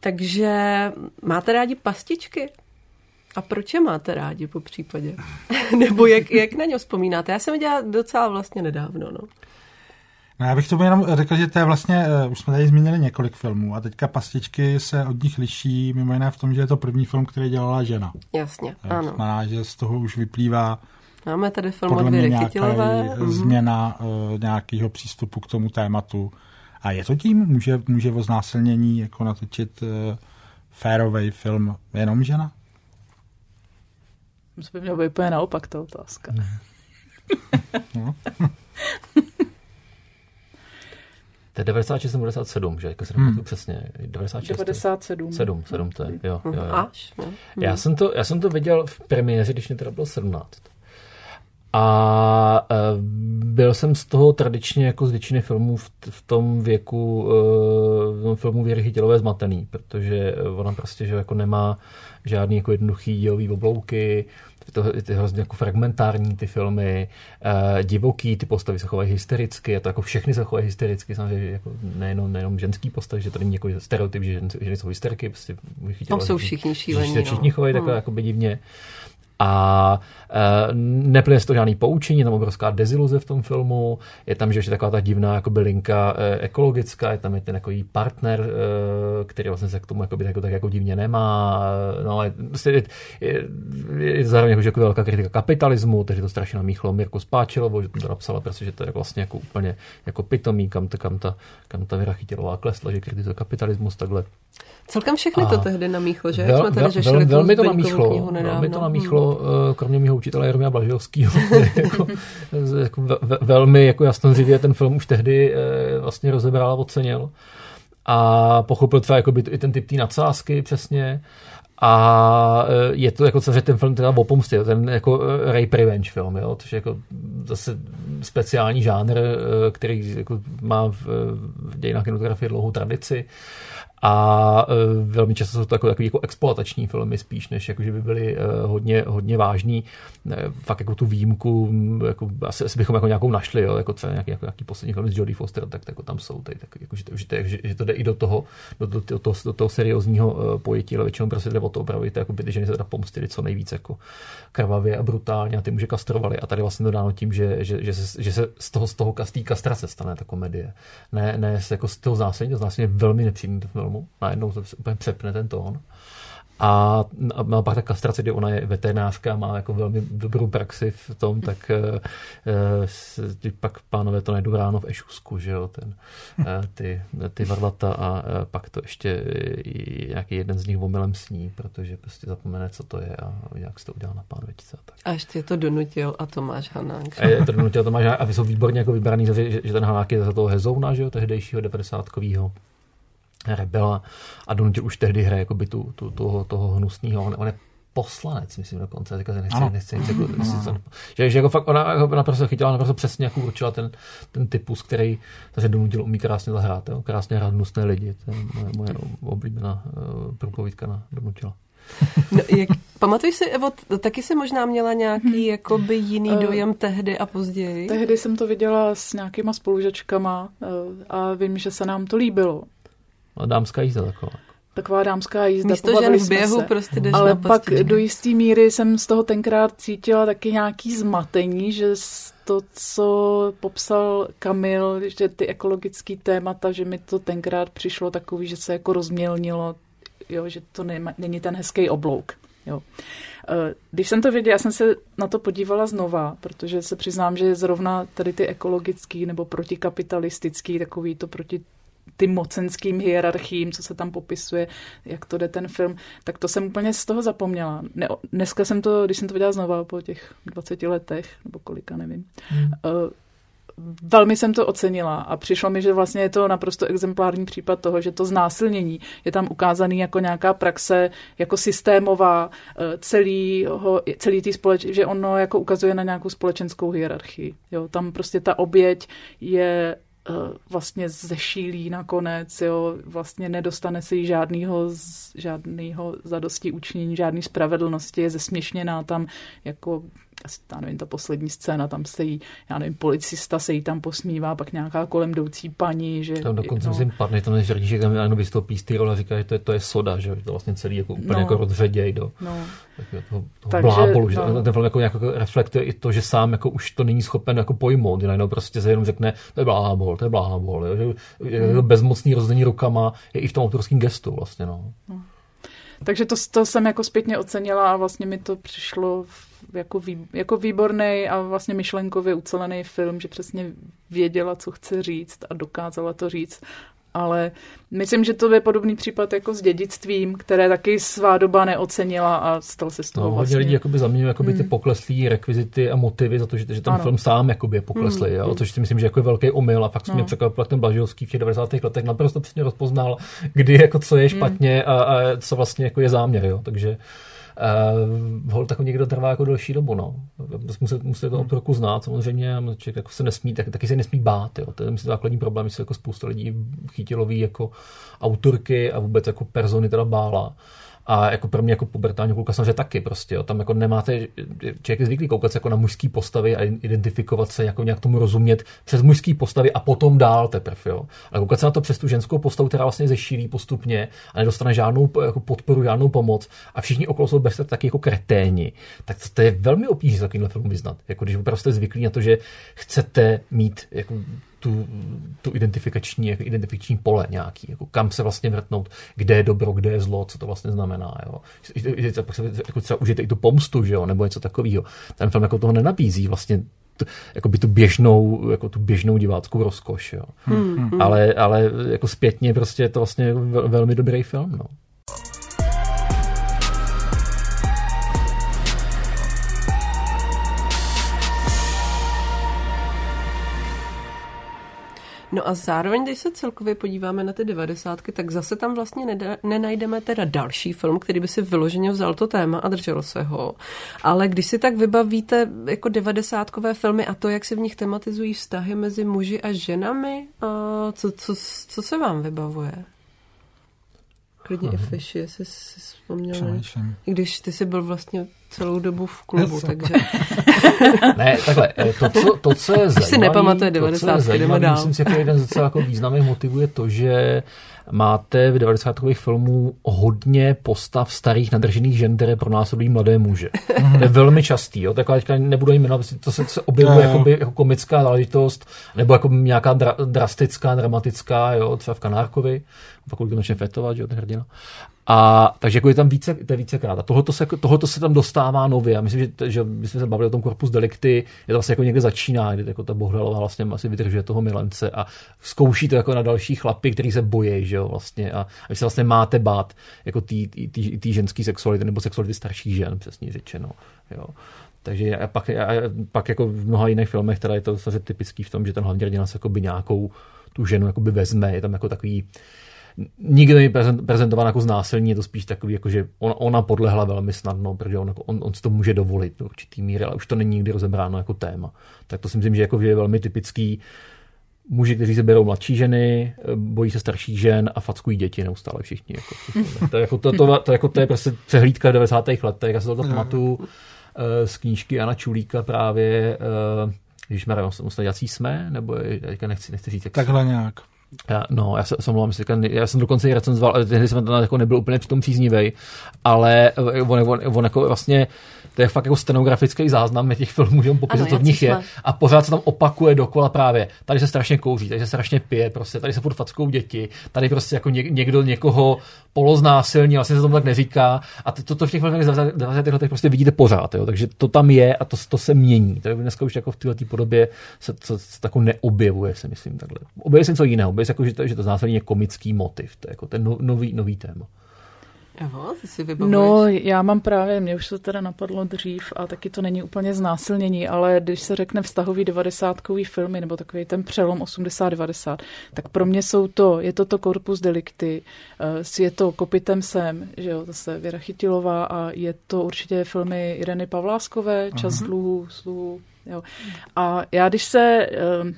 Takže máte rádi pastičky? A proč je máte rádi po případě? Nebo jak, jak na ně vzpomínáte? Já jsem viděla docela vlastně nedávno. No. No já bych to jenom řekl, že to je vlastně, uh, už jsme tady zmínili několik filmů a teďka Pastičky se od nich liší mimo jiné v tom, že je to první film, který dělala žena. Jasně, tak, ano. Znamená, že z toho už vyplývá Máme tady film od Věry Chytilové. Mhm. změna uh, nějakého přístupu k tomu tématu. A je to tím? Může, může o znásilnění jako natočit uh, férový film jenom žena? Myslím, by mělo být úplně naopak ta otázka. no. To je 96 97, že? Jako se hmm. přesně. 96. 97. 7, 7 to je, jo, jo, jo. Až, no. Já, jsem to, já jsem to viděl v premiéře, když mě teda bylo 17. A e, byl jsem z toho tradičně jako z většiny filmů v, v tom věku e, v tom filmu Věry Chytilové zmatený, protože ona prostě že jako nemá žádný jako jednoduchý dělový oblouky, to, ty hrozně jako fragmentární ty filmy, uh, divoký, ty postavy se chovají hystericky, a to jako všechny se chovají hystericky, samozřejmě jako nejenom, nejenom ženský postavy, že to není jako stereotyp, že ženy, ženy jsou hysterky, prostě Tam jsou všichni šílení. Že se všichni chovají hmm. takhle jako divně. A e, neplně to žádný poučení, je tam obrovská deziluze v tom filmu, je tam že je taková ta divná jakoby, linka e, ekologická, je tam je ten jako partner, e, který vlastně se k tomu jakoby, jako, tak jako divně nemá, no ale prostě je, je, je zároveň jako, jako velká kritika kapitalismu, takže to strašně namíchlo Mirku Spáčilovou, že to napsala, protože to je vlastně jako úplně jako pitomý, kam, ta, kam ta, kam ta Věra Chytilová klesla, že kritizuje kapitalismus takhle. Celkem všechny to tehdy namíchlo, že? Vel, Jsme tady řešili vel, velmi to namíchlo, velmi to namíchlo, hmm. kromě mého učitele Jaromíra Blažovského, jako, jako ve, velmi jako jasnozřivě ten film už tehdy eh, vlastně rozebral a ocenil. A pochopil třeba jako by i ten typ té nadsázky přesně. A eh, je to jako že ten film teda o pomstě, ten jako eh, rape revenge film, jo, což je jako zase speciální žánr, který jako má v, v dějinách kinematografie dlouhou tradici a uh, velmi často jsou to takové, takové jako exploatační filmy spíš, než jako, že by byly uh, hodně, hodně vážný. Uh, fakt jako tu výjimku, jako, asi, asi, bychom jako nějakou našli, jo, jako třeba nějaký, jako, nějaký poslední film s Jodie Foster, tak, tak jako tam jsou, tady, tak, jako, že, že, že, že, to jde i do toho, do, do, do, do, do toho seriózního pojetí, ale většinou prostě jde o to opravdu, jako by ty ženy se teda pomstily co nejvíc jako krvavě a brutálně a ty muže kastrovali. A tady vlastně dodáno tím, že, že, že, se, že se z toho, z toho z té kastrace stane ta komedie. Ne, ne jako z toho znásilnění, to je velmi nepříjemný filmu. Najednou se úplně přepne ten tón. A, a pak ta kastrace, kdy ona je veterinářka, má jako velmi dobrou praxi v tom, tak uh, pak pánové to najdou ráno v Ešusku, že jo, ten, uh, ty, ty varlata a uh, pak to ještě nějaký jeden z nich omylem sní, protože prostě zapomene, co to je a jak se to udělal na pánvičce. A, tak. a ještě to donutil a Tomáš Hanák. A je to donutil Tomáš Hanák a vy jsou výborně jako vybraný, že, že ten Hanák je za toho Hezouna, že jo, tehdejšího 90 rebela a donutil už tehdy hraje jako by tu, tu, toho, toho hnusného. On, on je poslanec, myslím dokonce, teďka nechci, ano. nechci, nechci, jako, no. že, že jako fakt ona jako naprosto chytila, naprosto přesně jako určila ten, ten typus, který se donutil umí krásně zahrát, jo? krásně hrát hnusné lidi, to je moje, moje oblíbená uh, propovídka na donutila. No, jak, pamatuj si, Evo, taky si možná měla nějaký hmm. jakoby jiný uh, dojem tehdy a později? Tehdy jsem to viděla s nějakýma spolužačkama uh, a vím, že se nám to líbilo. Dámská jízda taková. Taková dámská jízda. Místo žen v běhu se. prostě jdeš Ale pak do jisté míry jsem z toho tenkrát cítila taky nějaký zmatení, že to, co popsal Kamil, že ty ekologické témata, že mi to tenkrát přišlo takový, že se jako rozmělnilo, jo, že to nema, není ten hezký oblouk. Jo. Eh, když jsem to viděla, já jsem se na to podívala znova, protože se přiznám, že zrovna tady ty ekologický nebo protikapitalistický, takový to proti ty mocenským hierarchiím, co se tam popisuje, jak to jde ten film, tak to jsem úplně z toho zapomněla. Ne, dneska jsem to, když jsem to viděla znova po těch 20 letech, nebo kolika, nevím, hmm. uh, velmi jsem to ocenila a přišlo mi, že vlastně je to naprosto exemplární případ toho, že to znásilnění je tam ukázaný jako nějaká praxe, jako systémová eh, celýho, celý tý společ, že ono jako ukazuje na nějakou společenskou hierarchii. Jo, tam prostě ta oběť je vlastně zešílí nakonec, jo, vlastně nedostane se jí žádnýho, žádnýho zadosti učinění, žádný spravedlnosti, je zesměšněná tam jako já nevím, ta poslední scéna, tam se jí, já nevím, policista se jí tam posmívá, pak nějaká kolem jdoucí paní, že... Tam dokonce no. myslím padne, tam než že tam jenom vystoupí z a říká, že to je, to je soda, že to vlastně celý jako úplně no. jako rozředěj do no. toho, toho Takže, blábolu, že no. ten film jako, jako reflektuje i to, že sám jako už to není schopen jako pojmout, že najednou prostě se jenom řekne, to je blábol, to je blábol, jo, že hmm. bezmocný rozdení rukama je i v tom autorském gestu vlastně, no. no. Takže to, to jsem jako zpětně ocenila a vlastně mi to přišlo jako, vý, jako výborný a vlastně myšlenkově ucelený film, že přesně věděla, co chce říct a dokázala to říct ale myslím, že to je podobný případ jako s dědictvím, které taky svá doba neocenila a stal se z toho no, vlastně. Hodně lidí jakoby zaměňují jakoby hmm. ty pokleslý rekvizity a motivy za to, že, že ten ano. film sám jakoby je pokleslý, hmm. jo, což si myslím, že jako je velký omyl a fakt no. mě překvapil, jak ten Blažovský v těch 90. letech naprosto přesně rozpoznal, kdy jako co je hmm. špatně hmm. a, a, co vlastně jako je záměr, jo, takže uh, hol tak někdo trvá jako delší dobu, no. Musíte, musíte to trochu znát, samozřejmě, člověk jako se nesmí, tak, taky se nesmí bát, jo. To je myslím základní problém, že se jako spousta lidí chytilo ví jako autorky a vůbec jako persony teda bála. A jako pro mě jako pubertální kluka samozřejmě taky prostě. Jo. Tam jako nemáte, člověk je zvyklý koukat se jako na mužský postavy a identifikovat se, jako nějak tomu rozumět přes mužský postavy a potom dál teprve. Jo. Ale koukat se na to přes tu ženskou postavu, která vlastně zešílí postupně a nedostane žádnou jako podporu, žádnou pomoc a všichni okolo jsou bez taky jako kreténi, tak to, to je velmi obtížné takovýmhle film vyznat. Jako když opravdu jste zvyklí na to, že chcete mít jako tu, tu identifikační, jako identifikační pole nějaký, jako kam se vlastně vrtnout, kde je dobro, kde je zlo, co to vlastně znamená. Jo. Jako třeba užijete i tu pomstu, že jo, nebo něco takového. Ten film jako toho nenabízí vlastně jako by tu běžnou, jako tu běžnou diváckou rozkoš. Jo. Hmm, hmm. Ale, ale jako zpětně prostě je to vlastně velmi dobrý film. No. No a zároveň, když se celkově podíváme na ty devadesátky, tak zase tam vlastně neda, nenajdeme teda další film, který by si vyloženě vzal to téma a držel se ho. Ale když si tak vybavíte jako devadesátkové filmy a to, jak se v nich tematizují vztahy mezi muži a ženami, a co, co, co se vám vybavuje? Klidně uh-huh. i Fishy, jestli si vzpomněl. I když ty jsi byl vlastně celou dobu v klubu, takže... ne, takhle, eh, to, co, to, co je zajímavé, si nepamatuje 90, jdeme dál. Myslím si, jako jeden z docela jako významných motivů je to, že máte v 90. filmů hodně postav starých nadržených žen, které pronásledují mladé muže. to je velmi častý, jo? Takhle teďka nebudu jmenovat, to se, se objevuje jako, jako komická záležitost, nebo jako nějaká dra, drastická, dramatická, jo? třeba v Kanárkovi, pokud začne fetovat, že jo, ten hrdina. A takže jako je tam více, to je vícekrát. A tohoto se, tohoto se tam dostává nově. A myslím, že, že my jsme se bavili o tom korpus delikty, je to vlastně jako někde začíná, kdy jako ta Bohdalová vlastně asi vydržuje toho milence a zkouší to jako na další chlapy, který se bojí, že jo, vlastně. A, a vy se vlastně máte bát jako té ženské sexuality nebo sexuality starších žen, přesně řečeno. Jo. Takže a pak, a pak jako v mnoha jiných filmech, teda je to zase typický v tom, že ten hlavní hrdina se nějakou tu ženu jakoby vezme, je tam jako takový nikdy není prezentován jako znásilní, je to spíš takový, jako že ona, ona podlehla velmi snadno, protože on, on, on si to může dovolit do určitý míry, ale už to není nikdy rozebráno jako téma. Tak to si myslím, že jako je velmi typický muži, kteří se berou mladší ženy, bojí se starších žen a fackují děti neustále všichni. Jako, to, je, jako, to, to, to, jako, to je prostě přehlídka 90. letech, já se to pamatuju eh, z knížky Jana Čulíka právě, eh, když jsme, jací jsme, nebo teďka nechci, nechci říct. Jak Takhle nějak. Já, no, já se, jsem mluvám, já jsem dokonce i recenzoval, tehdy jsem tam jako nebyl úplně přitom příznivý, ale on, on, on, jako vlastně to je fakt jako stenografický záznam těch filmů, že on popisuje, co v nich je. A pořád se tam opakuje dokola právě. Tady se strašně kouří, tady se strašně pije, prostě, tady se furt fackou děti, tady prostě jako někdo někoho poloznásilní, vlastně se tomu tak neříká. A to, to v těch filmech 90. letech prostě vidíte pořád, jo. takže to tam je a to, to se mění. To dneska už jako v této podobě se to, se to neobjevuje, se myslím takhle. Objevuje se něco jiného, objevuje se jako, že to, že to znásilní je komický motiv, to je jako ten no, nový, nový téma. Evo, ty si vybavuješ? No, já mám právě, mě už to teda napadlo dřív a taky to není úplně znásilnění, ale když se řekne vztahový devadesátkový filmy nebo takový ten přelom 80-90, tak pro mě jsou to, je to to Corpus Delicti, eh, je to Kopitem sem, že jo, zase Věra Chytilová a je to určitě filmy Ireny Pavláskové, Čas uh-huh. dluhů, sluhů, Jo. A já, když se, eh,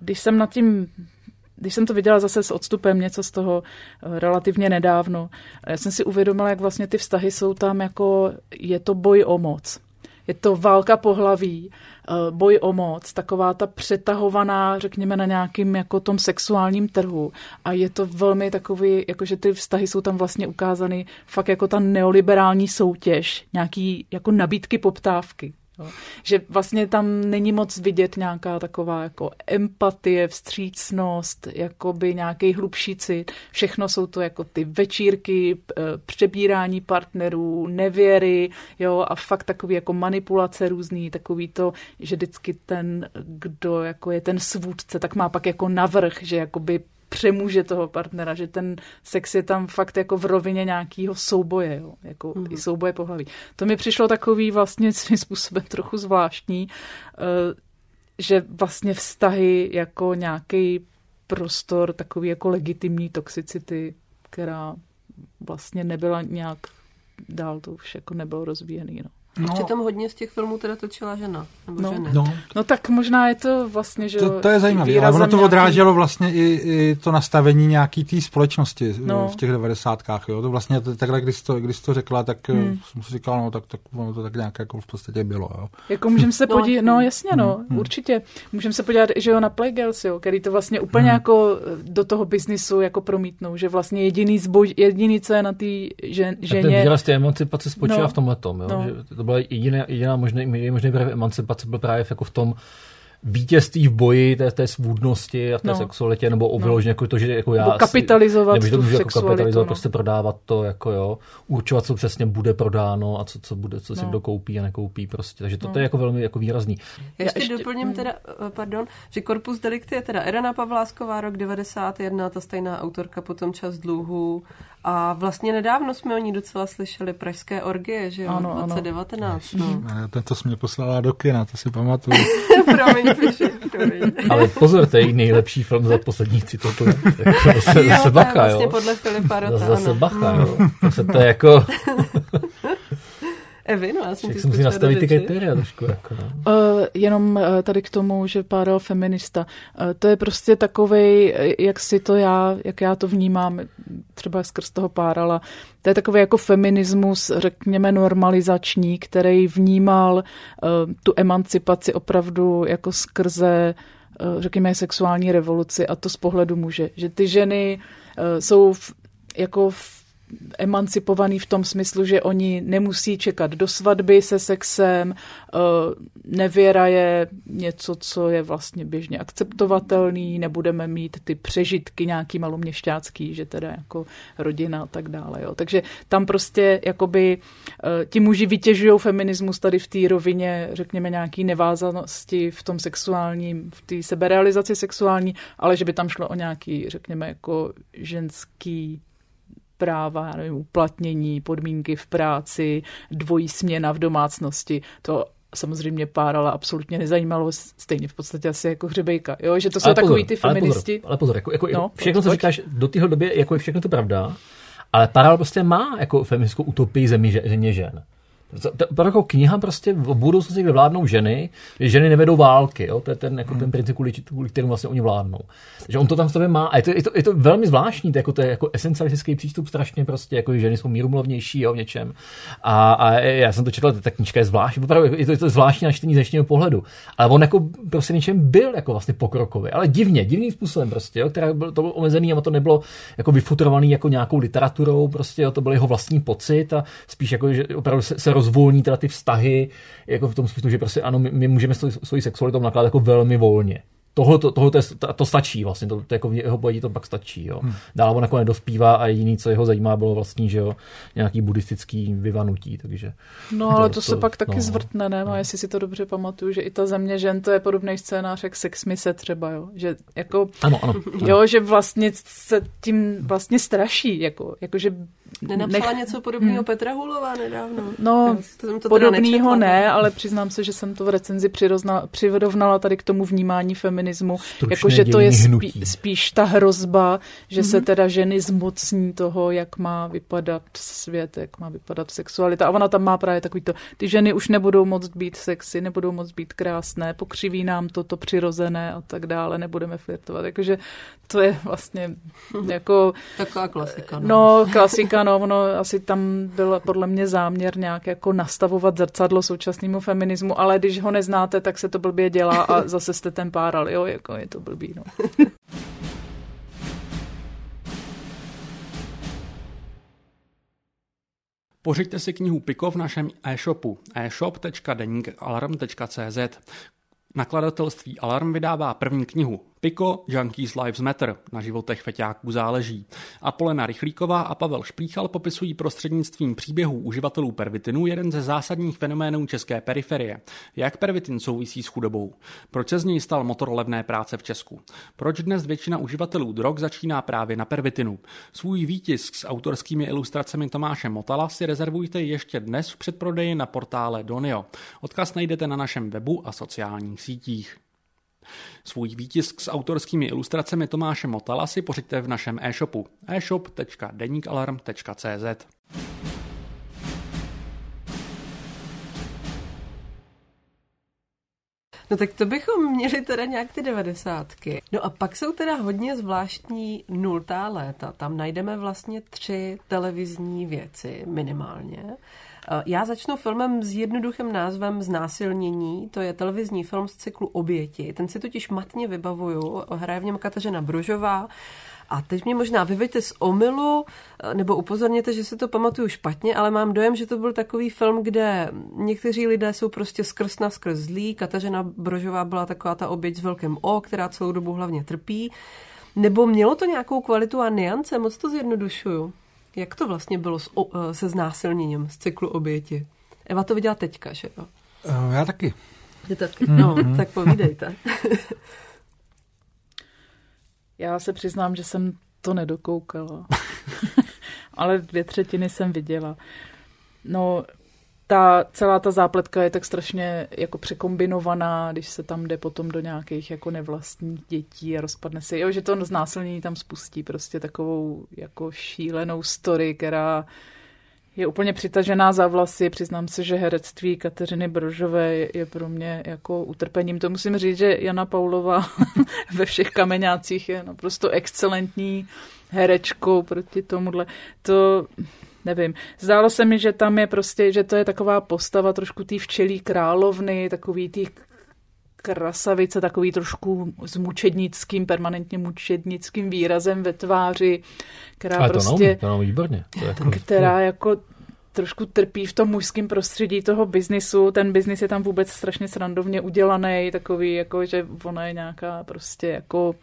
když jsem nad tím když jsem to viděla zase s odstupem něco z toho eh, relativně nedávno, já jsem si uvědomila, jak vlastně ty vztahy jsou tam jako, je to boj o moc. Je to válka pohlaví, eh, boj o moc, taková ta přetahovaná, řekněme, na nějakým jako tom sexuálním trhu. A je to velmi takový, jakože ty vztahy jsou tam vlastně ukázány fakt jako ta neoliberální soutěž, nějaký jako nabídky poptávky. Jo. Že vlastně tam není moc vidět nějaká taková jako empatie, vstřícnost, jakoby nějaký hlubší cit. Všechno jsou to jako ty večírky, přebírání partnerů, nevěry, jo, a fakt takový jako manipulace různý, takový to, že vždycky ten, kdo jako je ten svůdce, tak má pak jako navrh, že jakoby přemůže toho partnera, že ten sex je tam fakt jako v rovině nějakého souboje, jo, jako mm. i souboje pohlaví. To mi přišlo takový vlastně svým způsobem trochu zvláštní, eh, že vlastně vztahy jako nějaký prostor takový jako legitimní toxicity, která vlastně nebyla nějak dál to už jako nebylo rozvíjený. No. No. A přitom hodně z těch filmů teda točila žena, nebo no. ženy. No. no tak možná je to vlastně, že To, to je zajímavé, ale ono to nějaký... odráželo vlastně i, i to nastavení nějaký té společnosti no. v těch devadesátkách. Jo? To vlastně takhle, když jsi to, když jsi to řekla, tak hmm. jsem si říkal, no tak, tak ono to tak nějak jako v podstatě bylo. Jo? Jako můžeme se podívat, no jasně, no, hmm. určitě. Můžeme se podívat, že jo, na Playgirls, jo, který to vlastně úplně hmm. jako do toho biznisu jako promítnou, že vlastně jediný zbož, jediný, co je na té žen, ženě... ten výraz té emancipace spočívá no. v tomhle tom, jo? No. Že to byla jediná, jediná možná, možná emancipace byl právě jako v tom, vítězství v boji té, té svůdnosti a té no. sexualitě, nebo o no. jako to, že jako já... Nebo kapitalizovat nebo, že to může jako kapitalizovat, no. prostě prodávat to, jako jo, určovat, co přesně bude prodáno a co, co bude, co si no. kdo koupí a nekoupí prostě. Takže to, no. to je jako velmi jako výrazný. Já ještě, ještě doplním hmm. teda, eh, pardon, že Korpus Delicti je teda Irena Pavlásková, rok 91, ta stejná autorka potom Čas dluhu a vlastně nedávno jsme o ní docela slyšeli Pražské orgie, že jo, ano, 2019. Ano. No. Ne, tento jsi mě poslala do kina, to si pamatuju. promiň, piši, promiň. Ale pozor, to je nejlepší film za posledních 30 let. Jako zase, jo, zase bacha, vlastně jo. podle Filipa Rota, Zase ano. bacha, jo. To, to je jako... Evi, no, já jsem si musí nastavit ty kritéria trošku. Jako, no. uh, jenom uh, tady k tomu, že Párel feminista. Uh, to je prostě takovej, jak si to já, jak já to vnímám, třeba skrz toho Párala, to je takový jako feminismus, řekněme, normalizační, který vnímal uh, tu emancipaci opravdu jako skrze uh, řekněme, sexuální revoluci a to z pohledu muže. Že ty ženy uh, jsou v, jako v emancipovaný v tom smyslu, že oni nemusí čekat do svatby se sexem, eh, nevěra je něco, co je vlastně běžně akceptovatelný, nebudeme mít ty přežitky nějaký maloměšťácký, že teda jako rodina a tak dále. Jo. Takže tam prostě jakoby eh, ti muži vytěžují feminismus tady v té rovině, řekněme, nějaký nevázanosti v tom sexuálním, v té seberealizaci sexuální, ale že by tam šlo o nějaký, řekněme, jako ženský práva, nevím, uplatnění, podmínky v práci, dvojí směna v domácnosti. To samozřejmě Párala absolutně nezajímalo, stejně v podstatě asi jako hřebejka. Jo? Že to jsou ale takový ty feministi. Ale pozor, ale pozor jako, jako, no, všechno, co říkáš do téhle doby, jako je všechno to pravda, ale Páral prostě má jako feministickou utopii země, země žen. To, jako kniha prostě v budoucnosti, kde vládnou ženy, že ženy nevedou války, jo? to je ten, jako ten hmm. princip, kvůli, kvůli kterému vlastně oni vládnou. Takže on to tam v sobě má a je to, je to, je to velmi zvláštní, to, jako, to je jako esencialistický přístup strašně prostě, jako ženy jsou mírumlovnější jo, v něčem. A, a, já jsem to četl, ta knižka je zvláštní, opravdu je to, je to zvláštní na čtení z dnešního pohledu. Ale on jako prostě něčem byl jako vlastně pokrokový, ale divně, divným způsobem prostě, jo, která byl, to bylo omezený a to nebylo jako vyfutrovaný jako nějakou literaturou, prostě jo, to byl jeho vlastní pocit a spíš jako, že opravdu se, se rozvolní teda ty vztahy, jako v tom smyslu, že prostě ano, my, my můžeme svoji sexualitou nakládat jako velmi volně tohle, to, tohle to, to, stačí vlastně, to, to jako v jeho pojetí to pak stačí. Jo. Hmm. Dál on jako nedospívá a jediný, co jeho zajímá, bylo vlastní, že jo, nějaký buddhistický vyvanutí, takže... No ale to, to se pak taky no, zvrtne, ne? No. A jestli si to dobře pamatuju, že i ta země žen, to je podobný scénář jak Sex Mise třeba, jo. Že jako... Ano, ano. Jo, že vlastně se tím vlastně straší, jako, jako že Nenapsala Nech... něco podobného hmm. Petra Hulová nedávno? No, to podobného ne, ale přiznám se, že jsem to v recenzi přirovnala tady k tomu vnímání feminismu, jakože to je spí, spíš ta hrozba, že hmm. se mhm. teda ženy zmocní toho, jak má vypadat svět, jak má vypadat sexualita. A ona tam má právě takový to, ty ženy už nebudou moc být sexy, nebudou moc být krásné, pokřiví nám to, to přirozené a tak dále, nebudeme flirtovat. Jakože to je vlastně jako... Taková klasika. No, no klasika, no, ono asi tam byl podle mě záměr nějak jako nastavovat zrcadlo současnému feminismu, ale když ho neznáte, tak se to blbě dělá a zase jste ten jo, jako je to blbý, no. Pořiďte si knihu Piko v našem e-shopu e-shop.denikalarm.cz. Nakladatelství Alarm vydává první knihu Piko, Junkies Lives Matter, na životech feťáků záleží. A Rychlíková a Pavel Šplíchal popisují prostřednictvím příběhů uživatelů pervitinu jeden ze zásadních fenoménů české periferie. Jak pervitin souvisí s chudobou? Proč se z něj stal motor levné práce v Česku? Proč dnes většina uživatelů drog začíná právě na pervitinu? Svůj výtisk s autorskými ilustracemi Tomáše Motala si rezervujte ještě dnes v předprodeji na portále Donio. Odkaz najdete na našem webu a sociálních sítích. Svůj výtisk s autorskými ilustracemi Tomáše Motala si pořiďte v našem e-shopu e-shop.denikalarm.cz. No tak to bychom měli teda nějak ty devadesátky. No a pak jsou teda hodně zvláštní nultá léta. Tam najdeme vlastně tři televizní věci minimálně. Eh, já začnu filmem s jednoduchým názvem Znásilnění. To je televizní film z cyklu Oběti. Ten si totiž matně vybavuju. Hraje v něm Kateřina Brožová. A teď mě možná vyveďte z omylu, eh, nebo upozorněte, že si to pamatuju špatně, ale mám dojem, že to byl takový film, kde někteří lidé jsou prostě skrz na skrz zlí. Kateřina Brožová byla taková ta oběť s velkým O, která celou dobu hlavně trpí. Nebo mělo to nějakou kvalitu a niance? Moc to zjednodušuju. Jak to vlastně bylo s, o, eh, se znásilněním z cyklu oběti? Eva to viděla teďka, že jo? Uh, já taky. Ty taky? No, mm-hmm. tak povídejte. já se přiznám, že jsem to nedokoukala. Ale dvě třetiny jsem viděla. No, ta celá ta zápletka je tak strašně jako překombinovaná, když se tam jde potom do nějakých jako nevlastních dětí a rozpadne se. Jo, že to znásilnění tam spustí prostě takovou jako šílenou story, která je úplně přitažená za vlasy. Přiznám se, že herectví Kateřiny Brožové je, pro mě jako utrpením. To musím říct, že Jana Paulová ve všech kameňácích je naprosto excelentní herečkou proti tomuhle. To nevím. Zdálo se mi, že tam je prostě, že to je taková postava trošku té včelí královny, takový tý krasavice, takový trošku s mučednickým, permanentně mučednickým výrazem ve tváři, která Ale to prostě... Neumí, to neumí výborně. To jako, která jako trošku trpí v tom mužském prostředí toho biznisu. Ten biznis je tam vůbec strašně srandovně udělaný, takový jako, že ona je nějaká prostě jako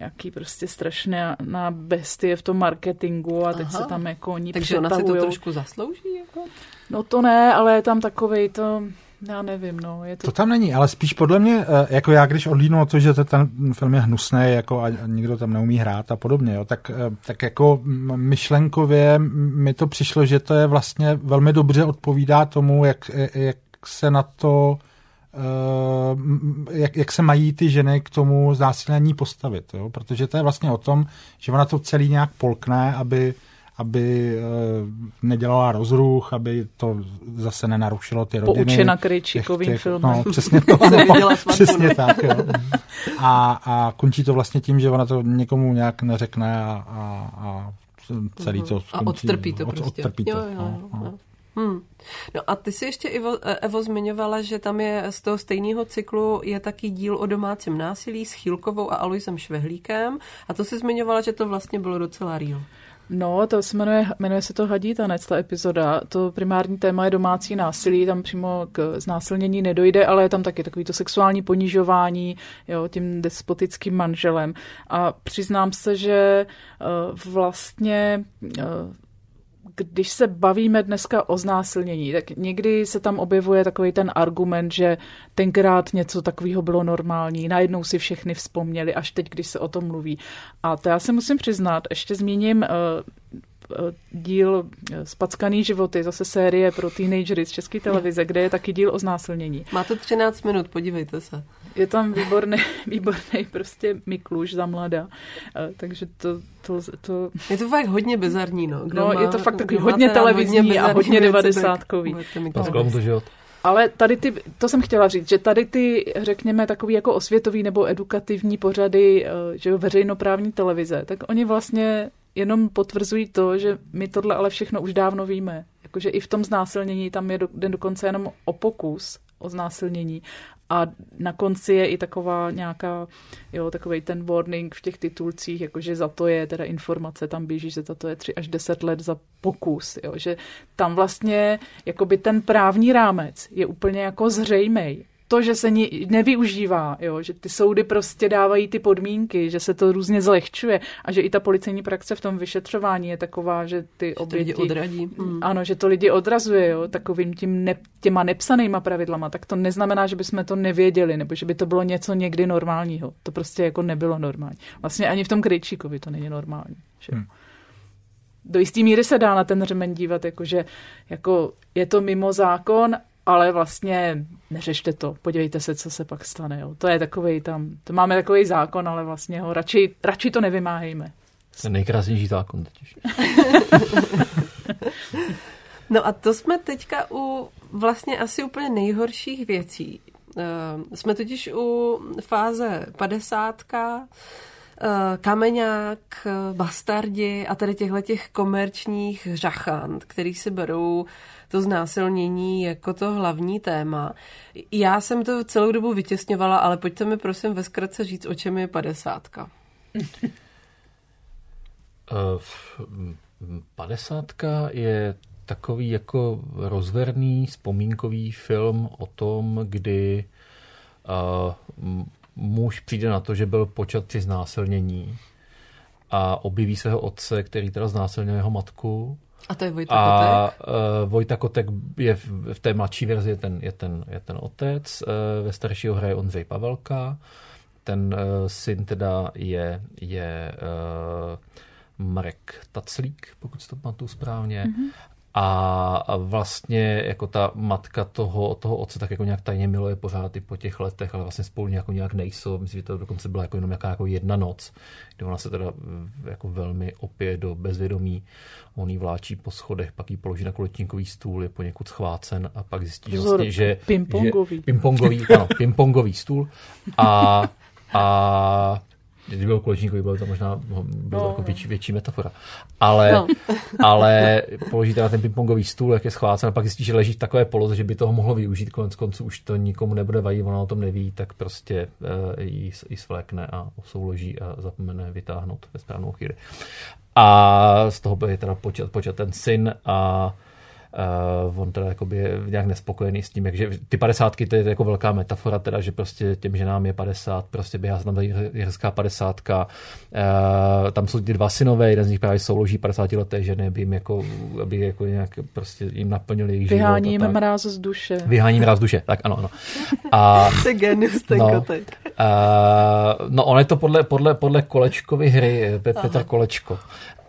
jaký prostě strašná na bestie v tom marketingu a teď Aha. se tam jako oni Takže ona si to trošku zaslouží? Jako? No to ne, ale je tam takovej to... Já nevím, no. Je to... to tam není, ale spíš podle mě, eh, jako já, když odlídnu o to, že ten film je hnusný jako a nikdo tam neumí hrát a podobně, jo, tak, eh, tak jako myšlenkově mi to přišlo, že to je vlastně velmi dobře odpovídá tomu, jak, jak se na to Uh, jak, jak se mají ty ženy k tomu znásilnění postavit, jo? protože to je vlastně o tom, že ona to celý nějak polkne, aby, aby uh, nedělala rozruch, aby to zase nenarušilo ty rodiny. Poučena Krejčíkovým filmem. No, přesně to. no, přesně tak, jo. A, a končí to vlastně tím, že ona to někomu nějak neřekne a, a, a celý to skončí. A odtrpí to prostě. Odtrpí to, jo, jo, no, no. Hmm. No a ty si ještě, Ivo, eh, Evo, zmiňovala, že tam je z toho stejného cyklu je taky díl o domácím násilí s Chýlkovou a Aloisem Švehlíkem a to si zmiňovala, že to vlastně bylo docela real. No, to se jmenuje, jmenuje se to Hadí tanec, ta epizoda. To primární téma je domácí násilí, tam přímo k znásilnění nedojde, ale je tam taky takový to sexuální ponižování jo, tím despotickým manželem. A přiznám se, že uh, vlastně uh, když se bavíme dneska o znásilnění, tak někdy se tam objevuje takový ten argument, že tenkrát něco takového bylo normální, najednou si všechny vzpomněli, až teď, když se o tom mluví. A to já se musím přiznat, ještě zmíním uh, díl Spackaný životy, zase série pro teenagery z České televize, kde je taky díl o znásilnění. Máte 13 minut, podívejte se. Je tam výborný, výborný prostě Mikluš za mladá, takže to, to, to... Je to fakt hodně bizarní, no. Kdo no, má, je to fakt takový hodně televizní hodně a hodně devadesátkový. to život. Ale tady ty, to jsem chtěla říct, že tady ty, řekněme, takový jako osvětový nebo edukativní pořady, eh, že jo, veřejnoprávní televize, tak oni vlastně jenom potvrzují to, že my tohle ale všechno už dávno víme. Jakože i v tom znásilnění tam je do, dokonce jenom o pokus o znásilnění. A na konci je i taková nějaká, jo, takový ten warning v těch titulcích, jakože za to je teda informace, tam běží, že za to je 3 až 10 let za pokus, jo, že tam vlastně jakoby ten právní rámec je úplně jako zřejmej to, že se ni, nevyužívá, jo, že ty soudy prostě dávají ty podmínky, že se to různě zlehčuje a že i ta policejní praxe v tom vyšetřování je taková, že ty oběti... To lidi odradí. Hmm. Ano, že to lidi odrazuje, jo, takovým tím ne, těma nepsanýma pravidlama, tak to neznamená, že bychom to nevěděli, nebo že by to bylo něco někdy normálního. To prostě jako nebylo normální. Vlastně ani v tom Krejčíkovi to není normální. Že? Hmm do jisté míry se dá na ten řemen dívat, jakože jako je to mimo zákon, ale vlastně neřešte to, podívejte se, co se pak stane. Jo. To je takový tam, to máme takový zákon, ale vlastně ho radši, radši to nevymáhejme. Ten nejkrásnější zákon totiž. no a to jsme teďka u vlastně asi úplně nejhorších věcí. Jsme totiž u fáze padesátka, kameňák, bastardi a tady těchto těch komerčních žachant, který si berou to znásilnění jako to hlavní téma. Já jsem to celou dobu vytěsňovala, ale pojďte mi prosím ve zkratce říct, o čem je padesátka. Padesátka je takový jako rozverný vzpomínkový film o tom, kdy uh, muž přijde na to, že byl počat při znásilnění a objeví svého otce, který teda znásilnil jeho matku. A to je Vojta a, Kotek? Uh, Vojta Kotek je v, v té mladší verzi je ten, je ten, je ten otec, uh, ve staršího hraje Ondřej Pavelka, ten uh, syn teda je, je uh, Marek Taclík, pokud si to pamatuju správně. Mm-hmm. A vlastně jako ta matka toho, toho otce tak jako nějak tajně miluje pořád i po těch letech, ale vlastně spolu nějak, nějak nejsou. Myslím, že to dokonce byla jako jenom jaká jako jedna noc, kdy ona se teda jako velmi opije do bezvědomí. On jí vláčí po schodech, pak jí položí na kuletníkový stůl, je poněkud schvácen a pak zjistí, že, vlastně, že, pingpongový. že pingpongový, ano, pingpongový stůl a, a Kdyby byl kulečníkový, bylo to možná bylo no. jako větší, větší metafora. Ale, no. ale položíte na ten pingpongový stůl, jak je schvácen, a pak zjistí, že leží v takové poloze, že by toho mohlo využít, konec konců už to nikomu nebude vadit, ona o tom neví, tak prostě uh, jí, jí svlékne a souloží a zapomene vytáhnout ve správnou chvíli. A z toho bude teda počat, počat ten syn a Uh, on teda jakoby je nějak nespokojený s tím, že ty padesátky to je jako velká metafora, teda, že prostě těm ženám je 50, prostě běhá se tam hezká padesátka. Uh, tam jsou ty dva synové, jeden z nich právě souloží 50 leté ženy, aby jim jako, aby jako nějak prostě jim naplnili jejich Vyhání jim mráz z duše. Vyhání mráz z duše, tak ano, ano. A, Jsi genius, ten no, kotek. Uh, no on je to podle, podle, podle Kolečkovy hry, Petr Kolečko.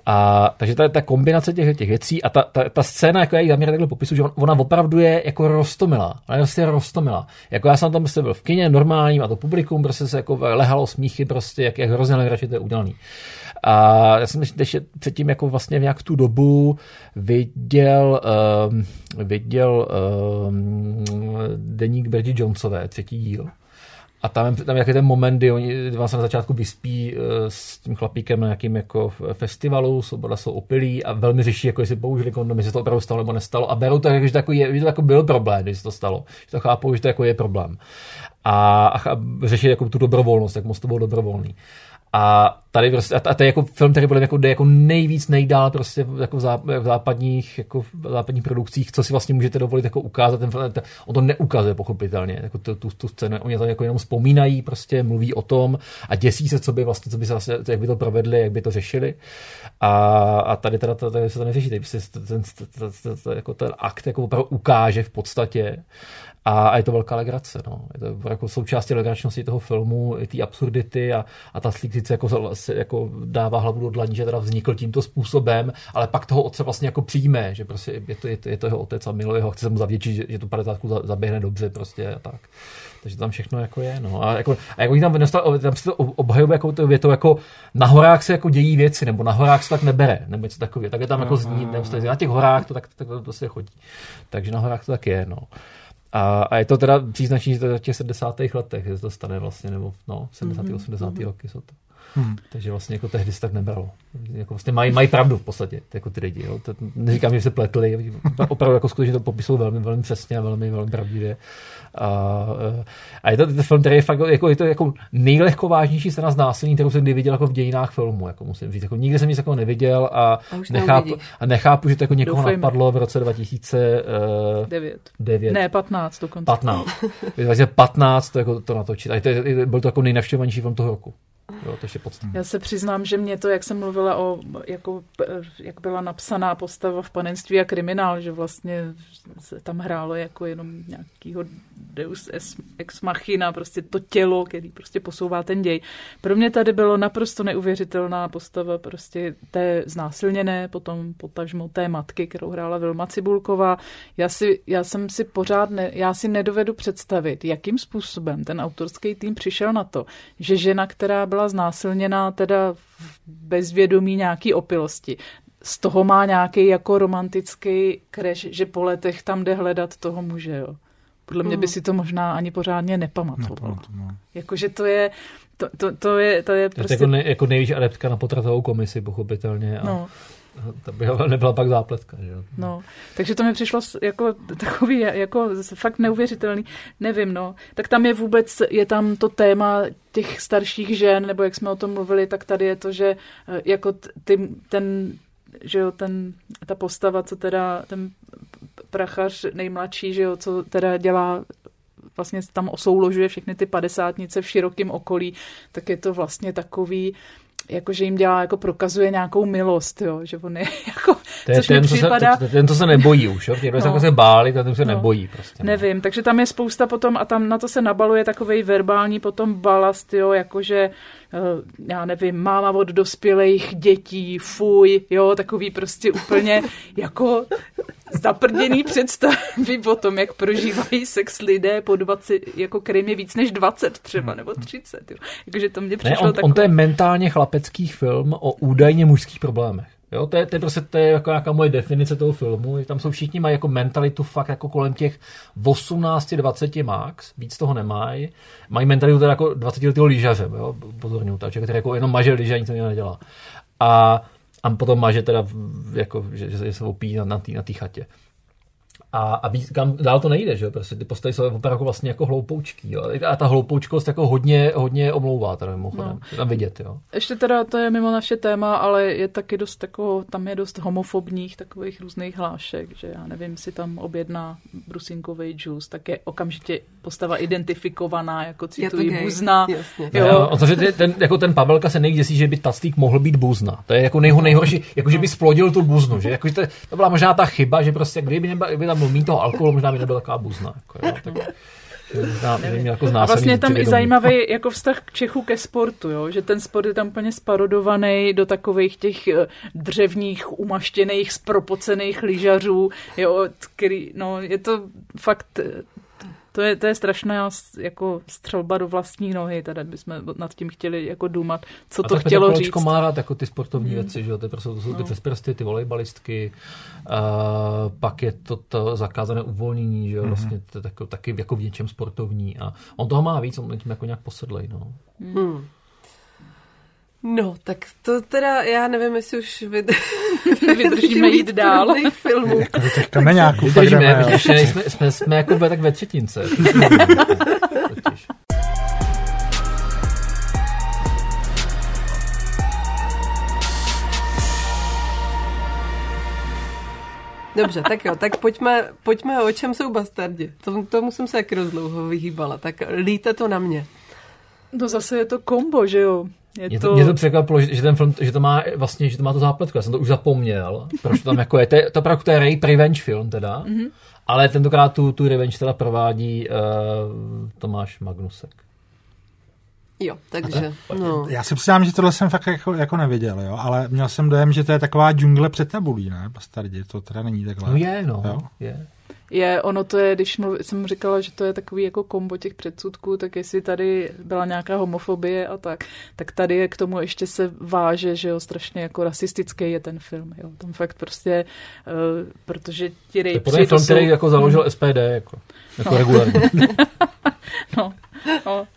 A, takže ta, ta kombinace těch, těch věcí a ta, ta, ta scéna, jako já ji takhle popisu, že on, ona opravdu je jako rostomilá. Ona je prostě rostomilá. Jako já jsem tam prostě byl v kině normálním a to publikum prostě se jako lehalo smíchy, prostě jak, jak hrozně legračně to je udělaný. A já jsem ještě předtím jako vlastně nějak v tu dobu viděl, um, viděl um, deník Bridget Jonesové, třetí díl. A tam, tam je ten moment, kdy oni vás na začátku vyspí uh, s tím chlapíkem na nějakým jako festivalu, jsou, jsou opilí a velmi řeší, jako jestli použili kondom, jestli to opravdu stalo nebo nestalo. A berou to, jako, že to, jako je, že to jako byl problém, když to stalo. Že to chápou, že to jako je problém. A, a řeší jako tu dobrovolnost, jak moc to bylo dobrovolný. A tady prostě, a to je jako film, který byl jako, jde jako nejvíc nejdál prostě jako v, západních, jako v západních produkcích, co si vlastně můžete dovolit jako ukázat. Ten, ten, on to neukazuje pochopitelně, jako tu, tu, tu scénu, oni to jako jenom vzpomínají, prostě mluví o tom a děsí se, co by vlastně, co by se vlastně, jak by to provedli, jak by to řešili. A, a tady teda tady se to neřeší, tady prostě ten, ten, ten, ten, jako ten akt jako opravdu ukáže v podstatě a, a je to velká legrace. No. Je to jako součástí legračnosti toho filmu, i ty absurdity a, a ta slík sice jako, jako dává hlavu do dlaní, že teda vznikl tímto způsobem, ale pak toho otce vlastně jako přijme, že prostě je to, je to, je to jeho otec a miluje ho, chce se mu zavděčit, že, že tu 50 zaběhne dobře prostě a tak. Takže tam všechno jako je. No. A, jako, a jako tam, dostal, tam se to obhajuje jako to větou, jako na horách se jako dějí věci, nebo na horách se tak nebere, nebo něco takového. Tak je tam jako zní, na těch horách to tak, tak to, to se chodí. Takže na horách to tak je. No. A, a je to teda příznačný, že to v těch 70. letech že to stane vlastně, nebo no, 70. Mm-hmm. 80. Mm-hmm. roky jsou to. Hmm. Takže vlastně jako tehdy se tak nebralo. Jako vlastně mají, mají pravdu v podstatě, jako ty lidi. Jo. To, neříkám, že se pletli, opravdu jako skutečně to popisují velmi, velmi přesně a velmi, velmi pravdivě. A, a je to ten film, který je fakt, jako, je to jako nejlehkovážnější scéna znásilnění, kterou jsem kdy viděl jako v dějinách filmu, jako musím říct. Jako nikdy jsem nic takového neviděl a, a, nechápu, a nechápu, že to jako někoho Doufejme. napadlo v roce 2009. 9. Ne, 15 dokonce. 15. 2015 to, jako, to natočit. A to, byl to jako nejnavštěvovanější film toho roku. Jo, to je Já se přiznám, že mě to, jak jsem mluvila o, jako, jak byla napsaná postava v panenství a kriminál, že vlastně se tam hrálo jako jenom nějakýho deus ex machina, prostě to tělo, který prostě posouvá ten děj. Pro mě tady bylo naprosto neuvěřitelná postava prostě té znásilněné, potom potažmo té matky, kterou hrála Vilma Cibulková. Já, si, já jsem si pořád, ne, já si nedovedu představit, jakým způsobem ten autorský tým přišel na to, že žena, která byla byla znásilněná teda v bezvědomí nějaký opilosti. Z toho má nějaký jako romantický kreš, že po letech tam jde hledat toho muže, jo. podle mě by si to možná ani pořádně nepamatoval. No. Jakože to je, to, to, to je, to je Prostě... prostě... Jako, ne, jako nejvíc adeptka na potratovou komisi, pochopitelně. A No, to by nebyla pak zápletka. Že? no. Takže to mi přišlo jako takový, jako fakt neuvěřitelný. Nevím, no. Tak tam je vůbec, je tam to téma těch starších žen, nebo jak jsme o tom mluvili, tak tady je to, že eh, jako ty, ten, že jo, ten, ta postava, co teda ten prachař nejmladší, že jo, co teda dělá vlastně tam osouložuje všechny ty padesátnice v širokém okolí, tak je to vlastně takový, jako že jim dělá, jako prokazuje nějakou milost, jo, že on je jako, To je což ten, mi co připadá, se, to, ten, co se nebojí už. Jo? Těch, no. No. se báli, ten se No. nebojí. Prostě, no. Nevím, takže tam je spousta potom a tam na to se nabaluje takový verbální potom balast, jo, jakože já nevím, máma od dospělých dětí, fuj, jo, takový prostě úplně jako zaprděný představy o tom, jak prožívají sex lidé po 20, jako kterým je víc než 20 třeba, nebo 30, jo. Jakože to mě Ne, přišlo on, takové... on to je mentálně chlapecký film o údajně mužských problémech. Jo, to je, to je prostě to je jako nějaká moje definice toho filmu. Tam jsou všichni mají jako mentalitu fakt jako kolem těch 18-20 max, víc toho nemají. Mají mentalitu teda jako 20 letého lyžaře, jo, pozorně člověk, který jako jenom maže lyže a nic nedělá. A, a potom maže teda, jako, že, že se opíjí na, na té chatě. A, a víc, kam dál to nejde, že jo? Prostě ty postavy jsou opravdu jako vlastně jako hloupoučký, jo? A ta hloupoučkost jako hodně, hodně omlouvá teda mimochodem. No. No. Tam vidět, jo. Ještě teda to je mimo naše téma, ale je taky dost jako, tam je dost homofobních takových různých hlášek, že já nevím, si tam objedná brusinkový džus, tak je okamžitě postava identifikovaná, jako Je to cituji buzna. Jasně. Jo. Jo. On, ten, ten, jako ten Pavelka se nejvíc děsí, že by Taclík mohl být buzna. To je jako nejho, nejhorší, jako že by splodil tu buznu. Že? Jako, že to, to, byla možná ta chyba, že prostě kdyby, nebyl, kdyby tam byl mít toho alkoholu, možná by nebyla taková buzna. Jako, jo, tak, možná, měl jako A vlastně je tam i zajímavý jako vztah k Čechu ke sportu, jo? že ten sport je tam úplně sparodovaný do takových těch eh, dřevních, umaštěných, spropocených lyžařů, jo, který, no, je to fakt, eh, to je, to je strašná jako střelba do vlastní nohy, tady bychom nad tím chtěli jako důmat, co A to tak chtělo říct. Kolečko má rád jako ty sportovní věci, že jo? To, je prostě, to jsou ty No. přes prsty, ty volejbalistky, uh, pak je to, to zakázané uvolnění, že jo? Vlastně to je tako, taky jako v něčem sportovní a on toho má víc, on tím jako nějak posedlej, no. Hmm. No, tak to teda, já nevím, jestli už vyd... Vydržíme jít dál. filmů. Jako do těch kameňáků Vydržíme, ještě nejsme, jsme, jsme jako ve, tak ve třetince. Dobře, tak jo, tak pojďme, pojďme o čem jsou bastardi. To, tomu jsem se jak rozdlouho vyhýbala, tak líte to na mě. No zase je to kombo, že jo? Je Mě to, mě to překvapilo, že, že ten film, že to má vlastně, že to má tu zápletku. Já jsem to už zapomněl, proč to tam jako je. To je to, opravdu to je rape revenge film teda, mm-hmm. ale tentokrát tu, tu revenge teda provádí uh, Tomáš Magnusek. Jo, takže, no. Já si přiznám, že tohle jsem fakt jako, jako neviděl, jo, ale měl jsem dojem, že to je taková džungle před tabulí, ne, bastardi, to teda není takhle. No je, no, Jo? je. Je, ono to je, když mluv, jsem říkala, že to je takový jako kombo těch předsudků, tak jestli tady byla nějaká homofobie a tak, tak tady je k tomu ještě se váže, že jo, strašně jako rasistický je ten film, jo, tam fakt prostě, uh, protože ti To je rejpři, podle mě film, jsou- který jako založil SPD, jako, jako regulárně. no, no.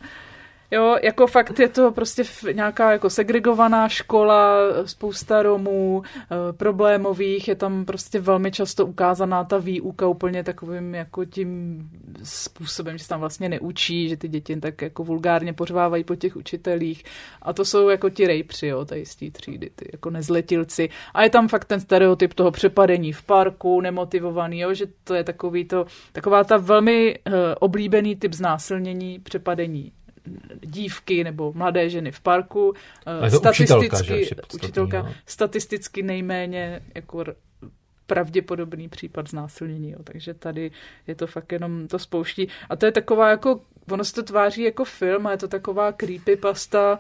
Jo, jako fakt je to prostě nějaká jako segregovaná škola, spousta Romů, eh, problémových, je tam prostě velmi často ukázaná ta výuka úplně takovým jako tím způsobem, že se tam vlastně neučí, že ty děti tak jako vulgárně pořvávají po těch učitelích. A to jsou jako ti rejpři, jo, z té třídy, ty jako nezletilci. A je tam fakt ten stereotyp toho přepadení v parku, nemotivovaný, jo, že to je takový to, taková ta velmi uh, oblíbený typ znásilnění, přepadení dívky nebo mladé ženy v parku. eh, Ale to učitelka, že, Statisticky, učitelka, statisticky nejméně jako pravděpodobný případ znásilnění. Jo. Takže tady je to fakt jenom to spouští. A to je taková jako, ono se to tváří jako film a je to taková creepypasta,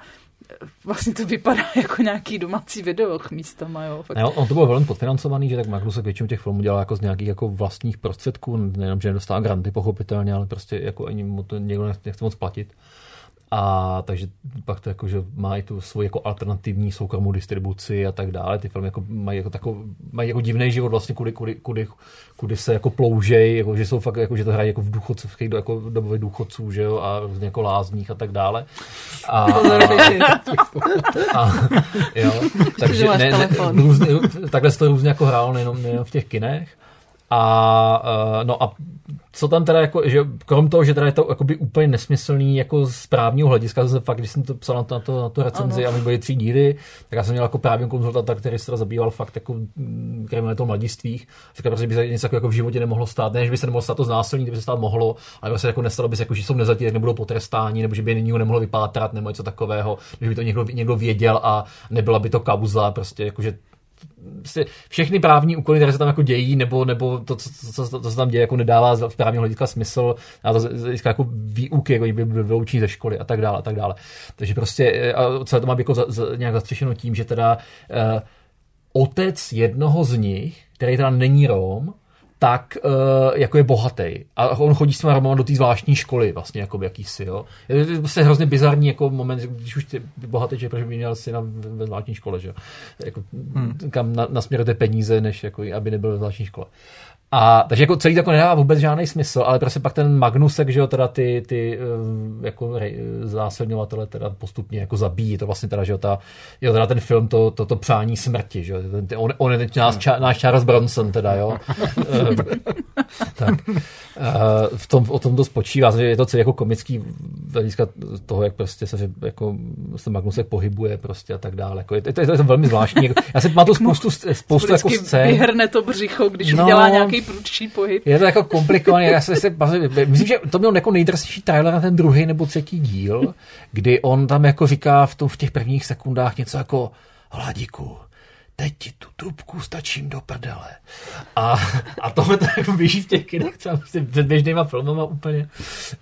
vlastně to vypadá jako nějaký domácí video místama, jo. Fakt. Ne, on to byl velmi podfinancovaný, že tak Magnusek většinu těch filmů dělá jako z nějakých jako vlastních prostředků, nejenom, že nedostává granty pochopitelně, ale prostě jako ani mu to někdo nechce moc platit. A takže pak to jako, že má i tu svoji jako alternativní soukromou distribuci a tak dále. Ty filmy jako mají jako, takovou, mají jako divný život vlastně, kudy, kudy, kudy, kudy se jako ploužej, jako, že jsou fakt, jako, že to hrají jako v důchodcovských, jako dobových důchodců, že jo, a různě jako lázních a tak dále. A, a, a, jo, takže ne, ne, různě, takhle se to různě jako hrálo nejenom, nejenom v těch kinech. A, uh, no a co tam teda jako, že krom toho, že teda je to jakoby úplně nesmyslný jako z právního hlediska, zase fakt, když jsem to psal na to, na to, na to recenzi ano. a my byly tři díly, tak já jsem měl jako právní konzultanta, který se teda zabýval fakt jako mm, kriminalitou mladistvých. Říkal, prostě by se něco jako v životě nemohlo stát, ne, že by se nemohlo stát to znásilnění, kdyby se stát mohlo, ale prostě jako nestalo by se, jako, že jsou nezatí, tak nebudou potrestáni, nebo že by nyní nemohlo vypátrat, nebo něco takového, že by to někdo, někdo věděl a nebyla by to kauza, prostě jako, že prostě všechny právní úkony, které se tam jako dějí, nebo, nebo to, co, co, co, co se tam děje, jako nedává v právního hlediska smysl, a to z jako výuky, jako by byl vyloučení ze školy a tak dále, a tak dále. Takže prostě eh, a celé to má jako za, za, nějak zastřešeno tím, že teda uh, otec jednoho z nich, který teda není Rom, tak uh, jako je bohatý. A on chodí s těma Romama do té zvláštní školy, vlastně jako jakýsi, jo. Je to prostě hrozně bizarní jako moment, když už ty bohatý že proč by měl syna ve zvláštní škole, že. Jako, hmm. kam na, nasměrujete peníze, než jako, aby nebyl ve zvláštní škole. A, takže jako celý to jako nedává vůbec žádný smysl, ale prostě pak ten Magnusek, že jo, teda ty, ty eh, jako zásilňovatele teda postupně jako zabíjí, to vlastně teda, že jo, ta, jo, teda ten film, to, to, to přání smrti, že jo, ten, on, on je teď náš, ča, náš Charles Bronson teda, jo. Eh, tak. Uh, v tom, o tom to spočívá, že je to celý jako komický hlediska toho, jak prostě se jako se Magnusek pohybuje prostě a tak dále. Jako je, to, je, to, to velmi zvláštní. Já si pamatuju spoustu, spoustu jako scén. vyhrne to břicho, když no, udělá nějaký prudší pohyb. Je to jako komplikované. Já se, se, myslím, že to byl jako nejdrsnější trailer na ten druhý nebo třetí díl, kdy on tam jako říká v, tom, v těch prvních sekundách něco jako Hladíku, teď ti tu trubku stačím do prdele. A, a tohle to jako běží v těch kinech třeba před běžnýma filmama úplně,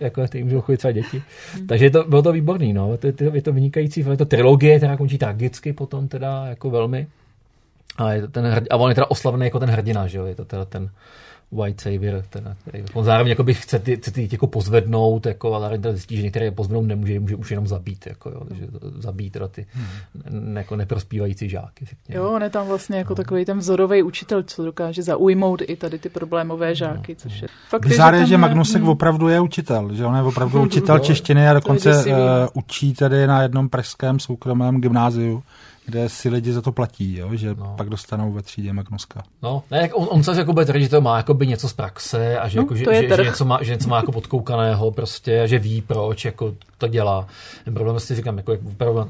jako ty můžou chodit třeba děti. Hmm. Takže to, bylo to výborný, no. To, to, je to vynikající, je to trilogie, která končí tragicky potom teda jako velmi. A, je to ten, a on je teda oslavný jako ten hrdina, že jo, je to teda ten, White Savior, ten, který on zároveň jako by chce ty, chce ty jako pozvednout, jako, ale zároveň zjistí, že některé pozvednout nemůže, může už jenom zabít, jako, jo, takže zabít teda ty hmm. jako neprospívající žáky. Řekněme. Jo, on je tam vlastně jako no. takový ten vzorový učitel, co dokáže zaujmout i tady ty problémové no, žáky, no. což je fakt. Bizár je, že Magnusek hmm. opravdu je učitel, že on je opravdu učitel češtiny a dokonce uh, učí tady na jednom pražském soukromém gymnáziu kde si lidi za to platí, jo? že no. pak dostanou ve třídě Magnuska. No, ne, on, on se jako bude tvrdit, že to má jako by něco z praxe a že, no, jako, že, že, že, něco má, že něco má jako podkoukaného prostě a že ví proč jako to dělá. Ten problém si říkám, jako jak,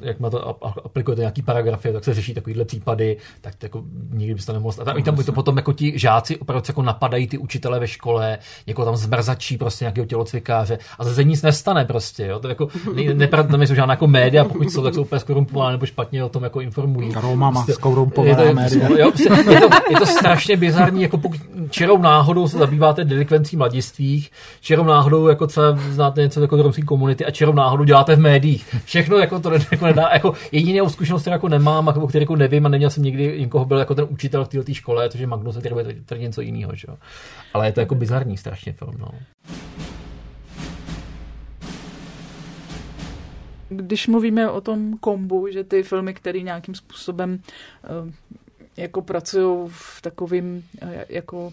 jak má to aplikujete nějaký paragrafy, tak se řeší takovýhle případy, tak to jako nikdy byste nemohl stát. A tam by to potom jako ti žáci opravdu jako napadají ty učitele ve škole, jako tam zmrzačí prostě nějakého tělocvikáře a zase nic nestane prostě, jo. To jako, ne, ne, ne, jsou žádná jako média, pokud jsou, tak jsou úplně skorumpované nebo špatně o tom jako informují. Roma má média. Jo, je, to, je to strašně bizarní, jako pokud čirou náhodou se zabýváte delikvencí mladistvích, čirou náhodou jako třeba znáte něco jako romské komunity a čirou náhodou děláte v médiích. Všechno jako to jako nedá, jako jedinou zkušenost, kterou jako nemám, jako, který jako nevím a neměl jsem nikdy někoho byl jako ten učitel v této škole, což je Magnus, který bude tady něco jiného. Že? Ale je to jako bizarní strašně film. No. Když mluvíme o tom kombu, že ty filmy, které nějakým způsobem eh, jako pracují v takovým eh, jako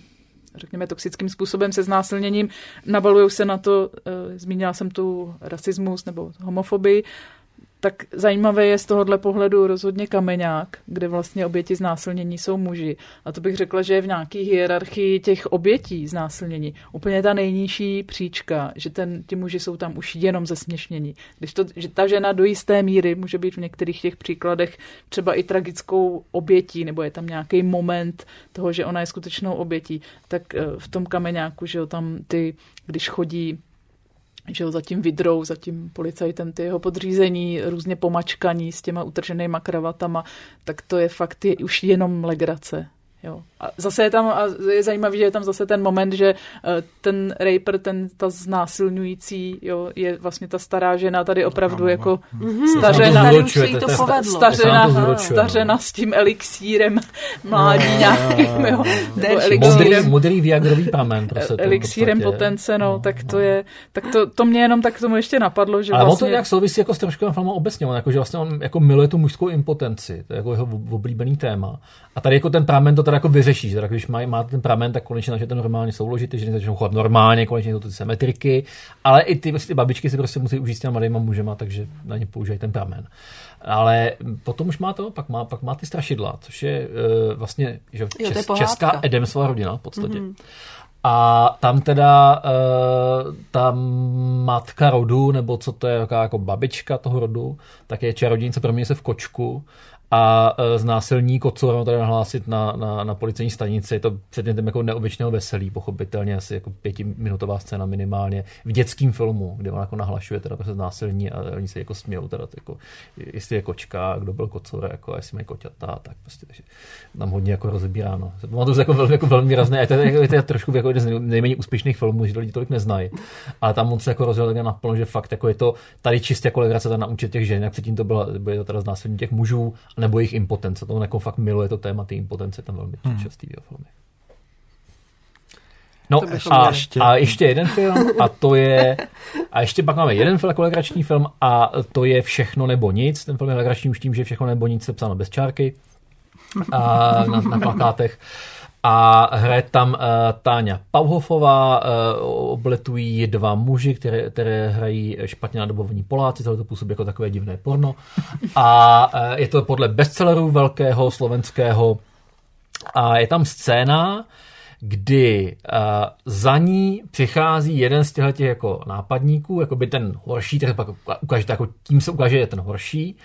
řekněme, toxickým způsobem se znásilněním. Nabalují se na to, e, zmínila jsem tu rasismus nebo homofobii, tak zajímavé je z tohohle pohledu rozhodně kameňák, kde vlastně oběti znásilnění jsou muži. A to bych řekla, že je v nějaké hierarchii těch obětí znásilnění úplně ta nejnižší příčka, že ten, ti muži jsou tam už jenom ze směšnění. Když to, že ta žena do jisté míry může být v některých těch příkladech třeba i tragickou obětí, nebo je tam nějaký moment toho, že ona je skutečnou obětí, tak eh, v tom kameňáku, že jo, tam ty, když chodí že ho zatím vydrou, zatím policajtem ty jeho podřízení, různě pomačkaní s těma utrženýma kravatama, tak to je fakt je už jenom legrace. Jo. A zase je tam, a je zajímavý, že je tam zase ten moment, že eh, ten raper, ten, ta znásilňující, jo, je vlastně ta stará žena tady opravdu no, jako mm-hmm. stařena, tady už se jí to povedlo. stařena, stařena s tím elixírem mládí no, nějakým, jo. Modrý, modrý viagrový pramen. Prostě elixírem potence, no, tak to je, tak to, to mě jenom tak k tomu ještě napadlo, že Ale vlastně... on to nějak souvisí jako s trošku filmem obecně, on jako, že vlastně on jako miluje tu mužskou impotenci, to je jako jeho oblíbený téma. A tady jako ten pramen to teda jako vyřeší, že když má, má ten pramen, tak konečně začne normálně souložit, že začnou chovat normálně, konečně jsou ty symetriky, ale i ty, ty babičky si prostě musí užít s těma mladýma mužema, takže na ně používají ten pramen. Ale potom už má to, pak má, pak má ty strašidla, což je uh, vlastně že jo, čes, česká Edemsova rodina v podstatě. Mm-hmm. A tam teda uh, ta matka rodu, nebo co to je, jako babička toho rodu, tak je čarodějnice promění se v kočku a e, znásilní kocora tady nahlásit na, na, na policejní stanici. Je to předmětem jako neobyčného veselí, pochopitelně asi jako pětiminutová scéna minimálně v dětském filmu, kde on jako nahlašuje teda prostě znásilní a oni se jako smějou teda jako, jestli je kočka, kdo byl kocor, jako jestli mají koťata, tak prostě takže tam hodně jako rozebíráno. Má to jako velmi, jako velmi razné, a to je, jako, to je trošku jako jeden z nejméně úspěšných filmů, že to lidi tolik neznají. Ale tam on se jako rozhodl tak naplno, že fakt jako je to tady čistě jako legrace naučit těch žen, jak předtím to bylo, bylo to teda znásilní těch mužů nebo jejich impotence. To on jako fakt miluje to téma, ty impotence tam velmi hmm. častý v filmy. No a ještě. a ještě jeden film a to je, a ještě pak máme jeden film, legrační film a to je Všechno nebo nic. Ten film je legrační už tím, že Všechno nebo nic je psáno bez čárky a na, na plakátech. A hraje tam uh, Táňa Pauhofová, uh, obletují dva muži, které, které hrají špatně nadobovaní Poláci, tohle to působí jako takové divné porno. A uh, je to podle bestselleru velkého slovenského. A je tam scéna, kdy uh, za ní přichází jeden z těchto jako nápadníků, jako by ten horší, tak pak ukáže, jako tím se ukáže, že je ten horší.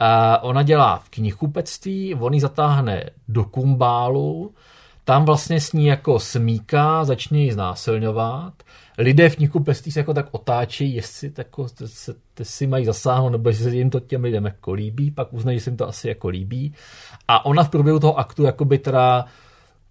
Uh, ona dělá v knihkupectví, on ji zatáhne do kumbálu, tam vlastně s ní jako smíká, začne ji znásilňovat. Lidé v knihu pestí se jako tak otáčí, jestli jako, se, si mají zasáhnout, nebo jestli se jim to těm lidem jako líbí, pak uznají, že se jim to asi jako líbí. A ona v průběhu toho aktu jakoby teda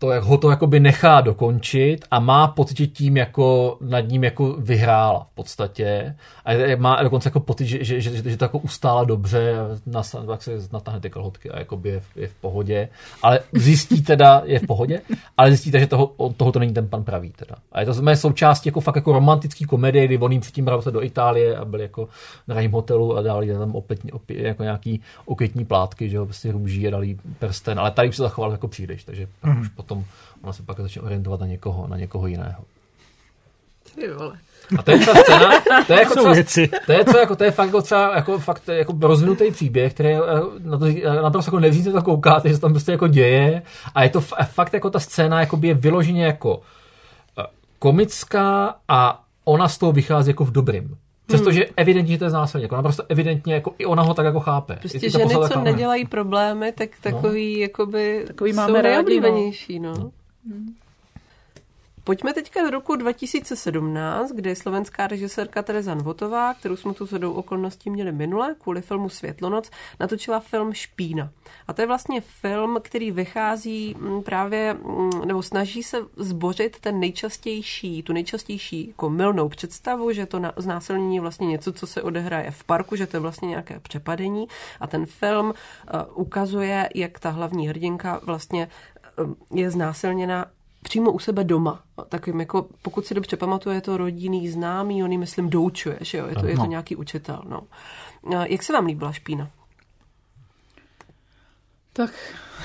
to, jak ho to jakoby nechá dokončit a má pocit, že tím jako nad ním jako vyhrála v podstatě. A má dokonce jako pocit, že, že, že, že to jako ustála dobře, nas, tak se natáhne ty kalhotky a jakoby je, je, v pohodě. Ale zjistí teda, je v pohodě, ale zjistíte, že toho, toho to není ten pan pravý teda. A je to mé součástí jako fakt jako romantický komedie, kdy on jim předtím bral se do Itálie a byl jako na ranním hotelu a dali tam opět, opět jako nějaký okvětní plátky, že jo, prostě růží a dali prsten, ale tady už se zachoval jako příliš, takže mm. už potom potom ona se pak začne orientovat na někoho, na někoho jiného. Ty vole. A to je ta scéna, to je jako třeba, to je, co, jako, to je fakt jako třeba, jako, fakt, jako rozvinutý příběh, který eh, na to, na to jako nevzít to koukáte, že se tam prostě jako děje a je to fakt jako ta scéna jako by je vyloženě jako eh, komická a ona z toho vychází jako v dobrým. Přestože hmm. evidentně, že to je znásilně. Jako naprosto evidentně, jako i ona ho tak jako chápe. Prostě ženy, co nedělají problémy, tak no. takový, no. jakoby, takový máme rádi, no. no. Hmm. Pojďme teďka do roku 2017, kde slovenská režisérka Tereza Nvotová, kterou jsme tu shodou okolností měli minule, kvůli filmu Světlonoc, natočila film Špína. A to je vlastně film, který vychází mm, právě, mm, nebo snaží se zbořit ten nejčastější, tu nejčastější jako milnou představu, že to znásilnění je vlastně něco, co se odehraje v parku, že to je vlastně nějaké přepadení. A ten film uh, ukazuje, jak ta hlavní hrdinka vlastně uh, je znásilněna přímo u sebe doma. Takovým jako, pokud si dobře pamatuje, je to rodinný známý, on ji, myslím, doučuje, že jo? Je to, je to nějaký učitel, no. Jak se vám líbila špína? Tak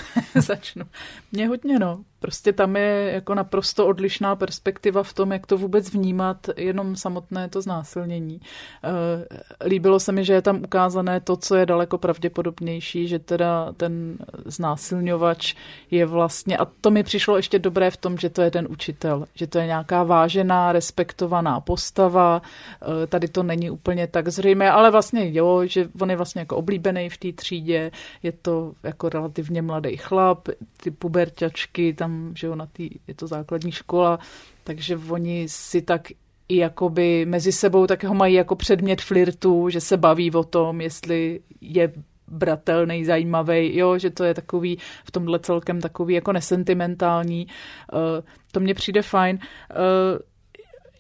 začnu. Mně hodně, no. Prostě tam je jako naprosto odlišná perspektiva v tom, jak to vůbec vnímat, jenom samotné to znásilnění. Eh, líbilo se mi, že je tam ukázané to, co je daleko pravděpodobnější, že teda ten znásilňovač je vlastně, a to mi přišlo ještě dobré v tom, že to je ten učitel, že to je nějaká vážená, respektovaná postava, eh, tady to není úplně tak zřejmé, ale vlastně jo, že on je vlastně jako oblíbený v té třídě, je to jako relativně mladý chlap, ty puberťačky tam, že jo, na tý, je to základní škola, takže oni si tak i jakoby mezi sebou tak ho mají jako předmět flirtu, že se baví o tom, jestli je bratelný, zajímavý, jo, že to je takový v tomhle celkem takový jako nesentimentální. Uh, to mně přijde fajn. Uh,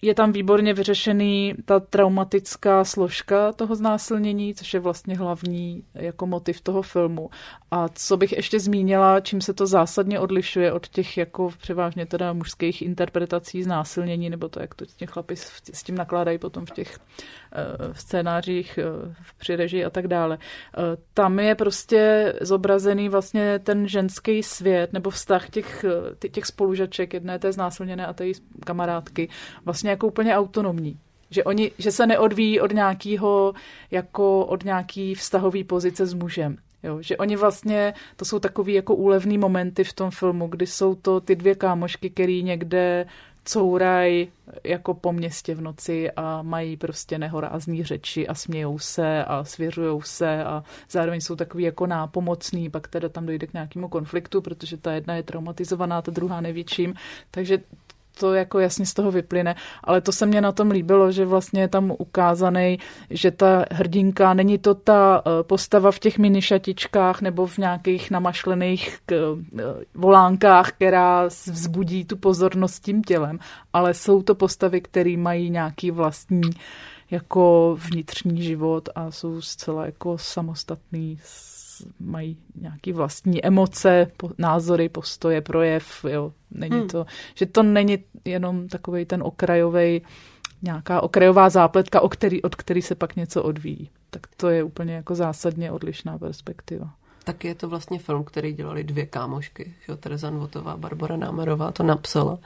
je tam výborně vyřešený ta traumatická složka toho znásilnění, což je vlastně hlavní jako motiv toho filmu. A co bych ještě zmínila, čím se to zásadně odlišuje od těch jako převážně teda mužských interpretací znásilnění, nebo to, jak to těch chlapi s tím nakládají potom v těch uh, scénářích uh, při režii a tak dále. Uh, tam je prostě zobrazený vlastně ten ženský svět nebo vztah těch, těch spolužaček, jedné té znásilněné a té kamarádky, vlastně jako úplně autonomní. Že, oni, že se neodvíjí od nějakého, jako od nějaký vztahový pozice s mužem. Jo, že oni vlastně, to jsou takový jako úlevný momenty v tom filmu, kdy jsou to ty dvě kámošky, který někde couraj jako po městě v noci a mají prostě nehorázný řeči a smějou se a svěřujou se a zároveň jsou takový jako nápomocný, pak teda tam dojde k nějakému konfliktu, protože ta jedna je traumatizovaná, ta druhá nevětším, takže to jako jasně z toho vyplyne, ale to se mně na tom líbilo, že vlastně je tam ukázaný, že ta hrdinka není to ta eh, postava v těch minišatičkách nebo v nějakých namašlených eh, volánkách, která vzbudí tu pozornost tím tělem, ale jsou to postavy, které mají nějaký vlastní jako vnitřní život a jsou zcela jako samostatný mají nějaký vlastní emoce, názory, postoje, projev. Jo. Není hmm. to, že to není jenom takový ten okrajový nějaká okrajová zápletka, o který, od který se pak něco odvíjí. Tak to je úplně jako zásadně odlišná perspektiva. Tak je to vlastně film, který dělali dvě kámošky. Že? Tereza Nvotová, Barbara Námerová to napsala.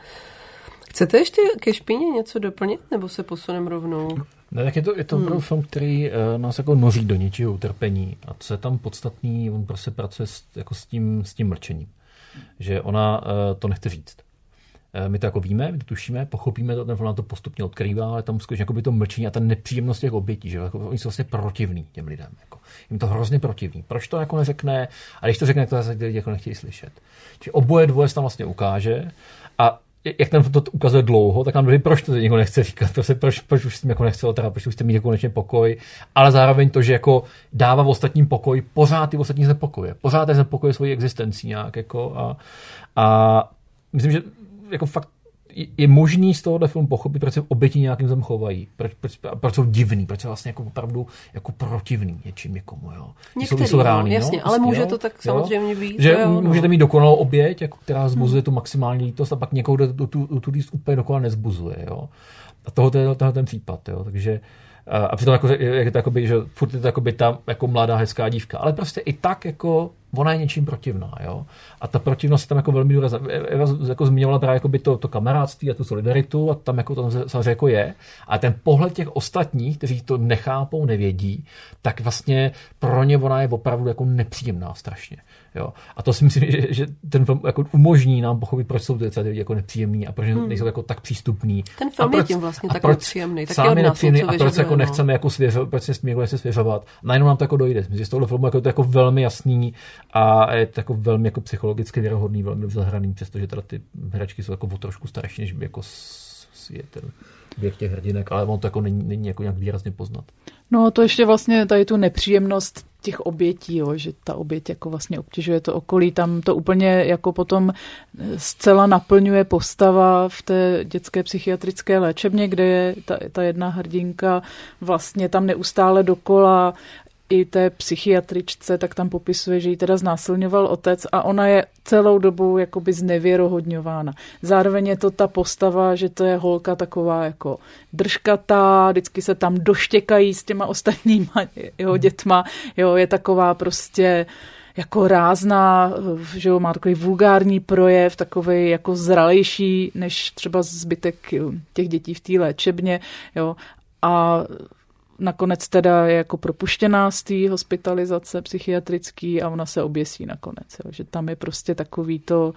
Chcete ještě ke špíně něco doplnit, nebo se posuneme rovnou? Ne, tak je to, je to hmm. film, který uh, nás jako noří do něčeho utrpení. A co je tam podstatný, on prostě pracuje s, jako s, tím, s tím mlčením. Že ona uh, to nechce říct. Uh, my to jako víme, my to tušíme, pochopíme to, ten film to postupně odkrývá, ale tam skutečně jako by to mlčení a ta nepříjemnost těch obětí, že jako, oni jsou vlastně protivní těm lidem. Jako. Jim to hrozně protivní. Proč to jako neřekne? A když to řekne, to zase lidi jako nechtějí slyšet. Čiže oboje dvoje se tam vlastně ukáže a jak ten to ukazuje dlouho, tak nám říct, proč to někdo nechce říkat, prostě proč, proč už s tím jako nechce teda, proč už jste mít jako konečně pokoj, ale zároveň to, že jako dává v ostatním pokoj, pořád ty ostatní znepokoje, pořád je znepokoje svoji existencí nějak jako a, a myslím, že jako fakt je možný z tohohle filmu pochopit, proč se oběti nějakým způsobem chovají, proč, proč, proč, jsou divný, proč jsou vlastně jako opravdu jako protivný něčím někomu. Jo. Některý, jsou, jsou reální, no, jasně, jo, ale může jo, to tak jo, samozřejmě být. Že jo, no. můžete mít dokonalou oběť, jako, která zbuzuje hmm. tu maximální lítost a pak někoho tu, tu, tu lítost úplně dokonale nezbuzuje. Jo. A tohle je tohle ten případ. Jo. Takže a přitom jako, je to jakoby, že furt je to jakoby ta jako mladá hezká dívka. Ale prostě i tak jako ona je něčím protivná. Jo? A ta protivnost tam jako velmi důrazná. Eva jako zmiňovala právě jako by to, to kamarádství a tu solidaritu a tam jako tam samozřejmě jako je. A ten pohled těch ostatních, kteří to nechápou, nevědí, tak vlastně pro ně ona je opravdu jako nepříjemná strašně. Jo. A to si myslím, že, že ten film jako umožní nám pochopit, proč jsou ty lidi jako nepříjemní a proč hmm. nejsou jako tak přístupní. Ten film proč, je tím vlastně tak nepříjemný. Tak sám je nepříjemný a proč jako no. nechceme jako svěřovat, proč se s jako svěřovat. Najednou nám to jako dojde. Myslím, že z tohohle filmu jako to jako velmi jasný a je to jako velmi jako psychologicky věrohodný, velmi zahraný, přestože teda ty hračky jsou jako o trošku starší, než by jako je ten věk těch hrdinek, ale on to jako není, není jako nějak výrazně poznat. No to ještě vlastně tady tu nepříjemnost těch obětí, jo, že ta oběť jako vlastně obtěžuje to okolí, tam to úplně jako potom zcela naplňuje postava v té dětské psychiatrické léčebně, kde je ta, ta jedna hrdinka vlastně tam neustále dokola i té psychiatričce, tak tam popisuje, že ji teda znásilňoval otec a ona je celou dobu jakoby znevěrohodňována. Zároveň je to ta postava, že to je holka taková jako držkatá, vždycky se tam doštěkají s těma ostatníma jeho dětma, jo, je taková prostě jako rázná, že jo, má takový vulgární projev, takový jako zralejší než třeba zbytek těch dětí v té léčebně, jo, a nakonec teda je jako propuštěná z té hospitalizace psychiatrický a ona se oběsí nakonec. Jo. Že tam je prostě takový to,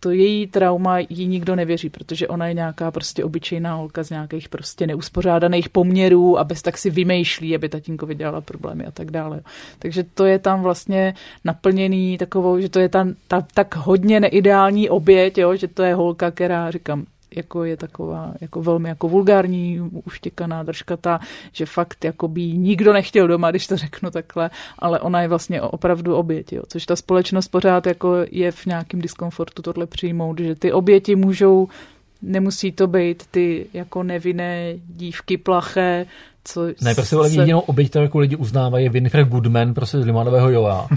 to její trauma jí nikdo nevěří, protože ona je nějaká prostě obyčejná holka z nějakých prostě neuspořádaných poměrů a bez tak si vymýšlí, aby tatínko vydělala problémy a tak dále. Takže to je tam vlastně naplněný takovou, že to je ta, ta tak hodně neideální oběť, jo, že to je holka, která, říkám, jako je taková jako velmi jako vulgární, uštěkaná, držkatá, že fakt jako by nikdo nechtěl doma, když to řeknu takhle, ale ona je vlastně opravdu oběť, jo. což ta společnost pořád jako je v nějakém diskomfortu tohle přijmout, že ty oběti můžou nemusí to být ty jako nevinné dívky plaché, co ne, prostě se... jedinou oběť, kterou jako lidi uznávají, je Winifred Goodman prostě z Limanového Joa.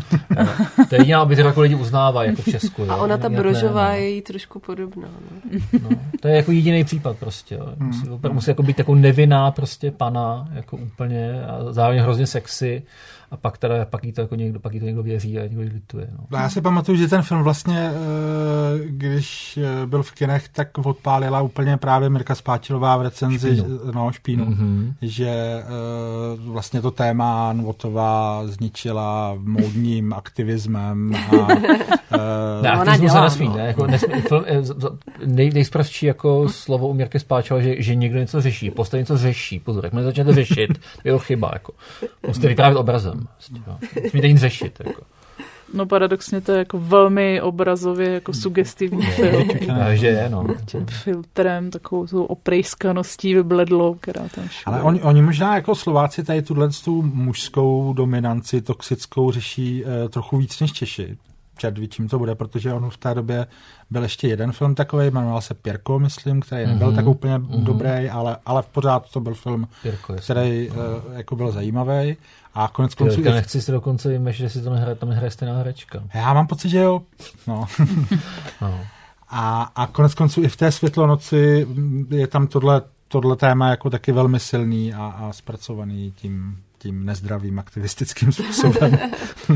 to je jediná oběť, kterou jako lidi uznávají jako v Česku. A ona ta brožová je jí trošku podobná. No. no. to je jako jediný případ prostě. Jo. Musí, hmm. musí jako být jako nevinná prostě pana, jako úplně a zároveň hrozně sexy a pak teda pak jí to jako někdo, pak jí to někdo věří a někdo jí lituje. No. Já si pamatuju, že ten film vlastně, eh, když eh, byl v kinech, tak odpálila úplně právě Mirka Spáčilová v recenzi špínu. No, špínu, mm-hmm. že eh, vlastně to téma Novotová zničila módním aktivismem a ne, aktivismu se nesmí, no. ne? Jako nesmí, film, nej, nejspravčí jako slovo u Mirky Spáčila, že, že někdo něco řeší, postaví něco řeší, pozor, jak začnete řešit, je to chyba, jako. Musíte vyprávět obrazem Prostě, Smíte nic řešit. Jako. No paradoxně to je jako velmi obrazově jako sugestivní film. že je, no. Tím filtrem, takovou tou oprejskaností vybledlou, která tam všude. Ale oni, oni možná jako Slováci tady tuhle tu mužskou dominanci toxickou řeší uh, trochu víc než Češi. Červí, čím to bude, protože on v té době byl ještě jeden film takový, jmenoval se Pirko, myslím, který nebyl mm-hmm. tak úplně mm-hmm. dobrý, ale, ale v pořád to byl film, Pirko, který uh, jako byl zajímavý. A konec konců... Já nechci si dokonce vymýšlet, že si to nehraje, tam nehraje stejná herečka. Já mám pocit, že jo. No. no. A, a konec konců i v té světlonoci je tam tohle, tohle téma jako taky velmi silný a, a zpracovaný tím, tím nezdravým aktivistickým způsobem.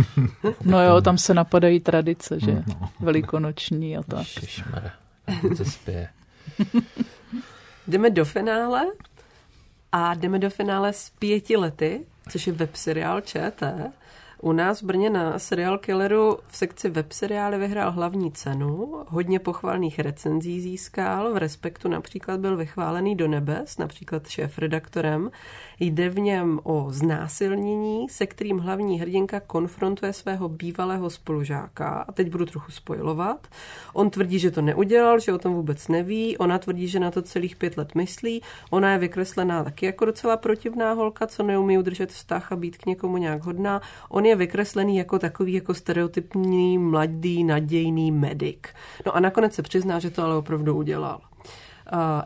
no jo, tam se napadají tradice, že? No. Velikonoční a tak. Ježišmar, se spěje. Jdeme do finále a jdeme do finále s pěti lety což je web seriál ČT. U nás v Brně na serial Killeru v sekci web seriály vyhrál hlavní cenu, hodně pochvalných recenzí získal, v Respektu například byl vychválený do nebes, například šéf-redaktorem. Jde v něm o znásilnění, se kterým hlavní hrdinka konfrontuje svého bývalého spolužáka. A teď budu trochu spojovat. On tvrdí, že to neudělal, že o tom vůbec neví. Ona tvrdí, že na to celých pět let myslí. Ona je vykreslená taky jako docela protivná holka, co neumí udržet vztah a být k někomu nějak hodná. On je vykreslený jako takový jako stereotypní, mladý, nadějný medic. No a nakonec se přizná, že to ale opravdu udělal.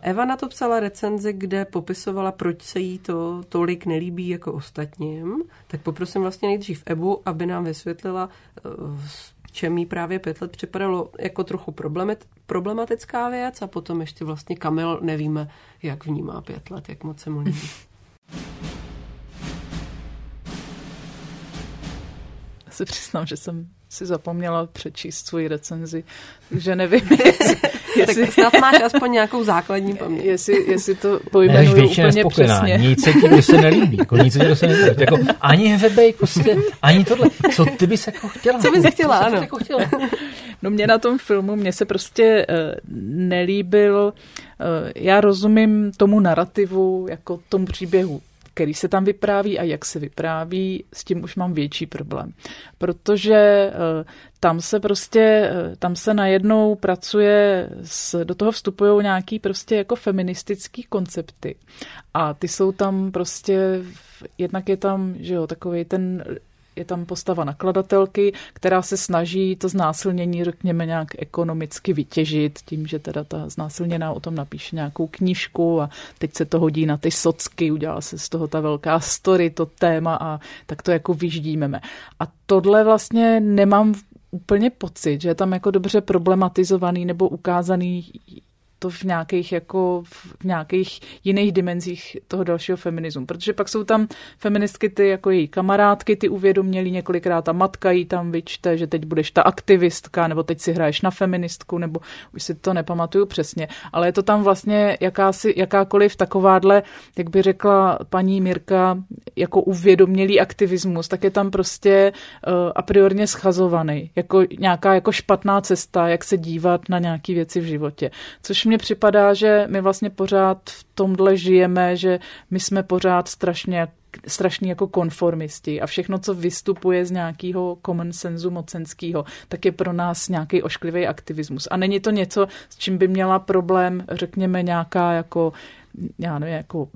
Eva na to psala recenzi, kde popisovala, proč se jí to tolik nelíbí jako ostatním. Tak poprosím vlastně nejdřív Ebu, aby nám vysvětlila, eh, čem jí právě pět let připadalo jako trochu problematická věc a potom ještě vlastně Kamil nevíme, jak vnímá pět let, jak moc se mu líbí. se přiznám, že jsem si zapomněla přečíst svoji recenzi, takže nevím, jestli, jestli... tak snad máš aspoň nějakou základní paměť. Jestli, jestli to pojmenuju úplně přesně. Nic se ti se nelíbí, jako nic se ti se nelíbí. Jako, ani Webej, prostě, ani tohle. Co ty bys jako chtěla? Co bys chtěla, ano. Jako chtěla? No mě na tom filmu, mně se prostě uh, nelíbil, uh, já rozumím tomu narrativu, jako tomu příběhu který se tam vypráví a jak se vypráví, s tím už mám větší problém. Protože eh, tam se prostě, eh, tam se najednou pracuje, s, do toho vstupují nějaký prostě jako feministický koncepty. A ty jsou tam prostě, jednak je tam, že jo, takový ten je tam postava nakladatelky, která se snaží to znásilnění, řekněme, nějak ekonomicky vytěžit tím, že teda ta znásilněná o tom napíše nějakou knížku a teď se to hodí na ty socky, udělala se z toho ta velká story, to téma a tak to jako vyždímeme. A tohle vlastně nemám úplně pocit, že je tam jako dobře problematizovaný nebo ukázaný to v nějakých, jako, v nějakých jiných dimenzích toho dalšího feminismu. Protože pak jsou tam feministky, ty jako její kamarádky, ty uvědoměli několikrát, ta matka jí tam vyčte, že teď budeš ta aktivistka, nebo teď si hraješ na feministku, nebo už si to nepamatuju přesně. Ale je to tam vlastně jakási, jakákoliv takováhle, jak by řekla paní Mirka, jako uvědomělý aktivismus, tak je tam prostě uh, a priorně schazovaný. Jako nějaká jako špatná cesta, jak se dívat na nějaké věci v životě. Což mně připadá, že my vlastně pořád v tomhle žijeme, že my jsme pořád strašně strašný jako konformisti a všechno, co vystupuje z nějakého common sensu mocenského, tak je pro nás nějaký ošklivý aktivismus. A není to něco, s čím by měla problém, řekněme, nějaká jako já nevím, jako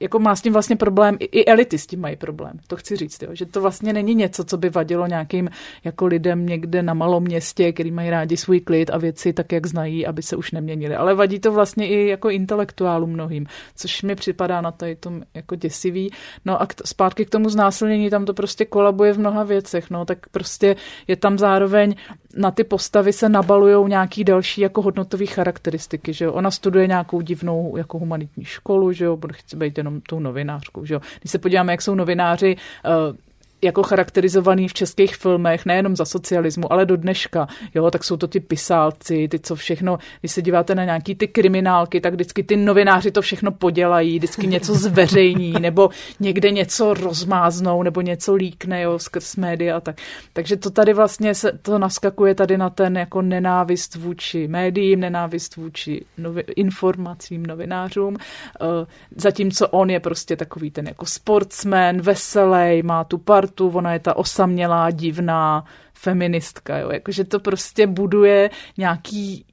jako má s tím vlastně problém, i elity s tím mají problém, to chci říct, jo, že to vlastně není něco, co by vadilo nějakým jako lidem někde na malom městě, který mají rádi svůj klid a věci tak, jak znají, aby se už neměnili. Ale vadí to vlastně i jako intelektuálům mnohým, což mi připadá na tady tom jako děsivý. No a k, zpátky k tomu znásilnění, tam to prostě kolabuje v mnoha věcech, no, tak prostě je tam zároveň na ty postavy se nabalují nějaký další jako hodnotové charakteristiky, že jo. Ona studuje nějakou divnou jako humanitní školu, že jo, bude chce být jenom tou novinářkou, že jo. Když se podíváme, jak jsou novináři uh, jako charakterizovaný v českých filmech, nejenom za socialismu, ale do dneška, jo, tak jsou to ty pisálci, ty co všechno, když se díváte na nějaký ty kriminálky, tak vždycky ty novináři to všechno podělají, vždycky něco zveřejní, nebo někde něco rozmáznou, nebo něco líkne, jo, skrz média a tak. Takže to tady vlastně se, to naskakuje tady na ten jako nenávist vůči médiím, nenávist vůči novi, informacím, novinářům, uh, zatímco on je prostě takový ten jako sportsman, veselý, má tu partu, sportu, ona je ta osamělá, divná feministka, jo. Jakože to prostě buduje nějaký,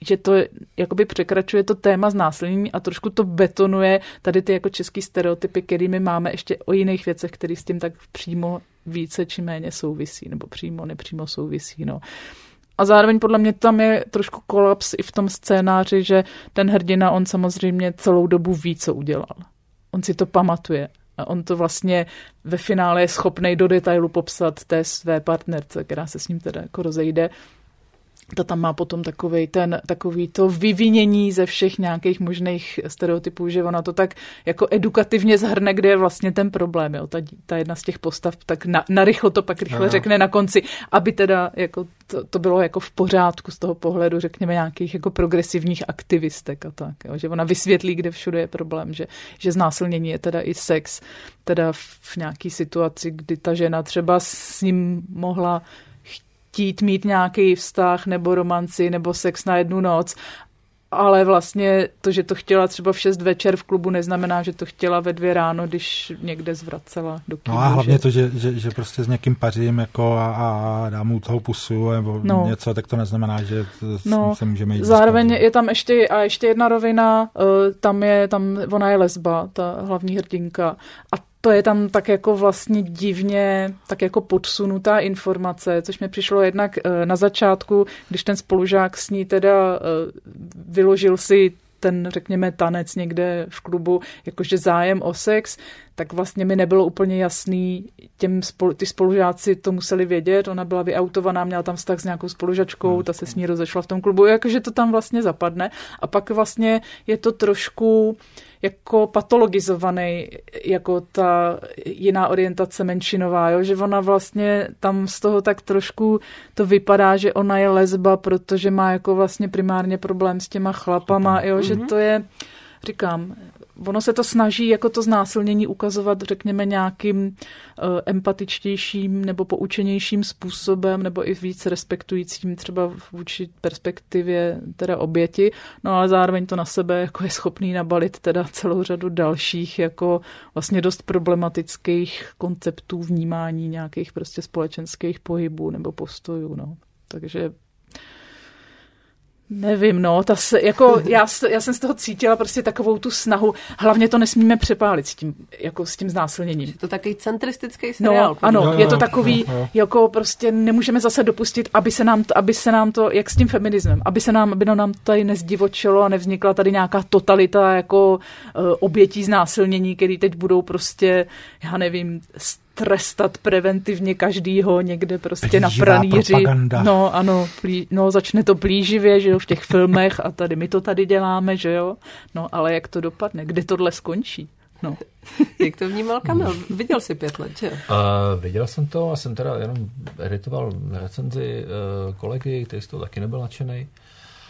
že to jakoby překračuje to téma znásilnění a trošku to betonuje tady ty jako český stereotypy, kterými máme ještě o jiných věcech, které s tím tak přímo více či méně souvisí, nebo přímo, nepřímo souvisí, no. A zároveň podle mě tam je trošku kolaps i v tom scénáři, že ten hrdina, on samozřejmě celou dobu ví, co udělal. On si to pamatuje. A on to vlastně ve finále je schopný do detailu popsat té své partnerce, která se s ním teda jako rozejde ta tam má potom takový ten, takový to vyvinění ze všech nějakých možných stereotypů, že ona to tak jako edukativně zhrne, kde je vlastně ten problém, jo. Ta, ta jedna z těch postav tak na, narychlo to pak rychle no. řekne na konci, aby teda jako to, to, bylo jako v pořádku z toho pohledu, řekněme, nějakých jako progresivních aktivistek a tak, jo. že ona vysvětlí, kde všude je problém, že, že znásilnění je teda i sex, teda v nějaký situaci, kdy ta žena třeba s ním mohla chtít mít nějaký vztah nebo romanci nebo sex na jednu noc ale vlastně to, že to chtěla třeba v 6 večer v klubu, neznamená, že to chtěla ve dvě ráno, když někde zvracela do klubu. No a hlavně že... to, že, že, že prostě s někým pařím jako a, a dám mu toho pusu nebo no. něco, tak to neznamená, že no. se můžeme jít Zároveň je tam ještě, a ještě jedna rovina, uh, tam je, tam, ona je lesba, ta hlavní hrdinka a to je tam tak jako vlastně divně, tak jako podsunutá informace, což mi přišlo jednak eh, na začátku, když ten spolužák s ní teda eh, vyložil si ten, řekněme, tanec někde v klubu, jakože zájem o sex, tak vlastně mi nebylo úplně jasný, těm spolu, ty spolužáci to museli vědět, ona byla vyautovaná, měla tam vztah s nějakou spolužačkou, ta se s ní rozešla v tom klubu, jakože to tam vlastně zapadne. A pak vlastně je to trošku jako patologizovaný, jako ta jiná orientace menšinová, jo? že ona vlastně tam z toho tak trošku to vypadá, že ona je lesba, protože má jako vlastně primárně problém s těma chlapama, jo? že mhm. to je, říkám, ono se to snaží jako to znásilnění ukazovat, řekněme, nějakým uh, empatičtějším nebo poučenějším způsobem, nebo i víc respektujícím třeba vůči perspektivě teda oběti, no ale zároveň to na sebe jako je schopný nabalit teda celou řadu dalších jako vlastně dost problematických konceptů vnímání nějakých prostě společenských pohybů nebo postojů, no. Takže Nevím, no, ta se, jako já, já jsem z toho cítila prostě takovou tu snahu, hlavně to nesmíme přepálit s tím, jako s tím znásilněním. Je to takový centristický no, seriál. No, ano, jo, je to takový, jo, jo. jako prostě nemůžeme zase dopustit, aby se nám to, aby se nám to, jak s tím feminismem, aby se nám, aby nám tady nezdivočilo a nevznikla tady nějaká totalita jako uh, obětí znásilnění, který teď budou prostě, já nevím, trestat preventivně každýho někde prostě Plíživá na pranýři. Propaganda. No ano, plí, no začne to plíživě, že jo, v těch filmech a tady my to tady děláme, že jo. No ale jak to dopadne, kde tohle skončí? No. Jak to vnímal Kamil? Viděl jsi pět let, že? Uh, viděl jsem to a jsem teda jenom editoval recenzi uh, kolegy, který z toho taky nebyl nadšený.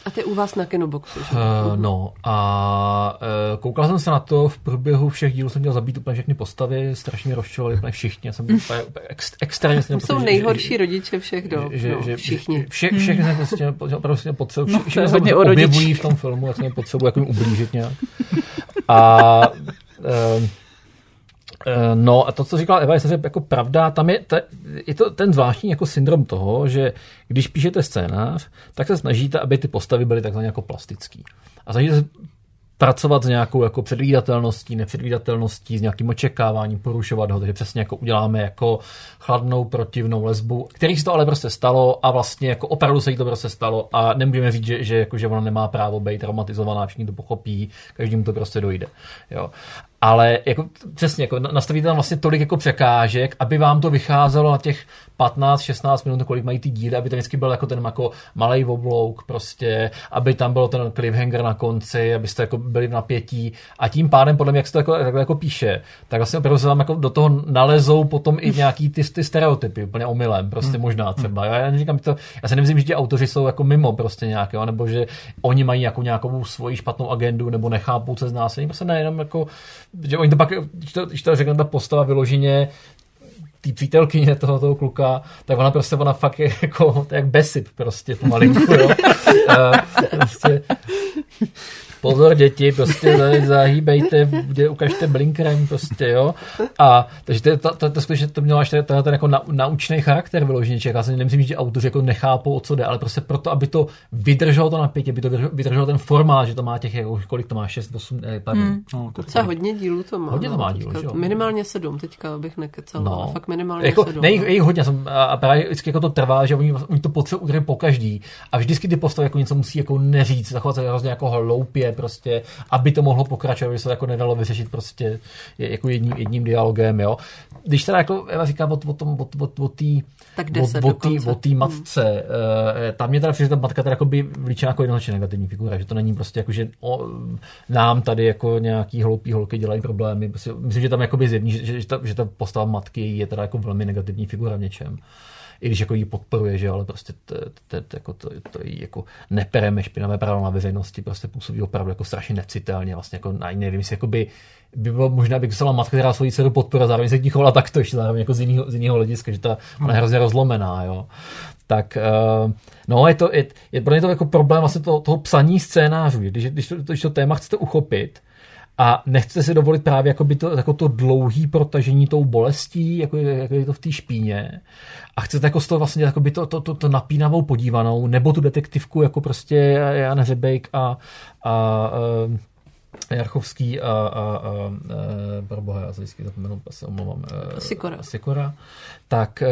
A ty u vás na Kinoboxu, že? Uh, no a uh, koukal jsem se na to, v průběhu všech dílů jsem měl zabít úplně všechny postavy, strašně mě rozčilovali úplně všichni, já jsem byl úplně ex, extrémně jsem jsou pocit, nejhorší že, rodiče všech dob, že, no, že, všichni. Vše, všechny jsem prostě opravdu si potřebuji, no, všechny se objevují v tom filmu, já jsem potřebuji jako ublížit nějak. A uh, Eh, no a to, co říkala Eva, je jako pravda, tam je, ta, je to ten zvláštní jako syndrom toho, že když píšete scénář, tak se snažíte, aby ty postavy byly takzvaně jako plastický. A snažíte se pracovat s nějakou jako předvídatelností, nepředvídatelností, s nějakým očekáváním, porušovat ho, takže přesně jako uděláme jako chladnou protivnou lesbu, který se to ale prostě stalo a vlastně jako opravdu se jí to prostě stalo a nemůžeme říct, že, že, jako, že ona nemá právo být traumatizovaná, všichni to pochopí, každému to prostě dojde. Jo ale jako, přesně, jako nastavíte tam vlastně tolik jako překážek, aby vám to vycházelo na těch 15-16 minut, kolik mají ty díly, aby to vždycky byl jako ten jako malý oblouk prostě, aby tam byl ten cliffhanger na konci, abyste jako byli v napětí a tím pádem podle mě, jak se to jako, jako, jako píše, tak vlastně opravdu se tam jako do toho nalezou potom i nějaký ty, ty stereotypy, úplně omylem, prostě hmm. možná třeba. Já, já neříkám to, já si nemyslím, že ti autoři jsou jako mimo prostě nějaké, nebo že oni mají jako nějakou svoji špatnou agendu, nebo nechápou se z nás, prostě nejenom jako že oni to pak, když to, když to řekne ta postava vyloženě, té přítelkyně toho, toho kluka, tak ona prostě, ona fakt je jako, to je jak besip prostě pomalinku, jo. prostě, pozor děti, prostě zahýbejte, kde ukažte blinkrem, prostě, jo. A takže to, to, to, to, skutečně to mělo až ten, ten jako na, naučný charakter vyloženě člověk. Já si nemyslím, že autoři jako nechápou, o co jde, ale prostě proto, aby to vydrželo to napětí, aby to vydrželo ten formát, že to má těch, jako, kolik to má, 6, 8, ne, pardon. Hmm. No, Docela hodně dílů to má. Hodně to má dílů, teďka, Minimálně sedm, teďka bych nekecal, no. fakt minimálně jako, sedm. Ne, jich, no. hodně, jsem, a právě vždycky jako to trvá, že oni, oni to potřebují po každý. A vždycky ty postavy jako něco musí jako neříct, zachovat se hrozně jako hloupě prostě aby to mohlo pokračovat, aby se to jako nedalo vyřešit prostě jako jedním, jedním dialogem, jo. Když teda jako Eva říká o, o tom, o, o, o té o, o, o tý matce, hmm. uh, tam mě teda přijde, ta matka teda jako by vlíčena jako jednoznačně negativní figura, že to není prostě jako, že o, nám tady jako nějaký hloupý holky dělají problémy. Prostě, myslím, že tam jako by zjevní, že, že, ta, že ta postava matky je teda jako velmi negativní figura v něčem i když jako ji podporuje, že ale prostě to, to, to, jako to, to jí jako nepereme špinavé právo na veřejnosti, prostě působí opravdu jako strašně necitelně, vlastně jako na nevím, jestli jako by, by bylo možná, by musela matka, která svoji dceru podporuje, zároveň se k ní chovala takto, ještě zároveň jako z jiného, z jiného hlediska, že ta ona je hrozně rozlomená, jo. Tak uh, no, je to, je, je pro mě to jako problém vlastně toho, toho psaní scénářů, když, když, to, když to téma chcete uchopit, a nechcete si dovolit právě jako, by to, jako to dlouhý protažení tou bolestí, jako je, jako je to v té špíně. A chcete jako z toho vlastně jako by to, to, to, to napínavou podívanou, nebo tu detektivku jako prostě Jan Řebejk a, a, a Jarchovský a, a, a, a pro boha, já se vždycky zapomenu, se omlouvám. Sikora. Sikora. Tak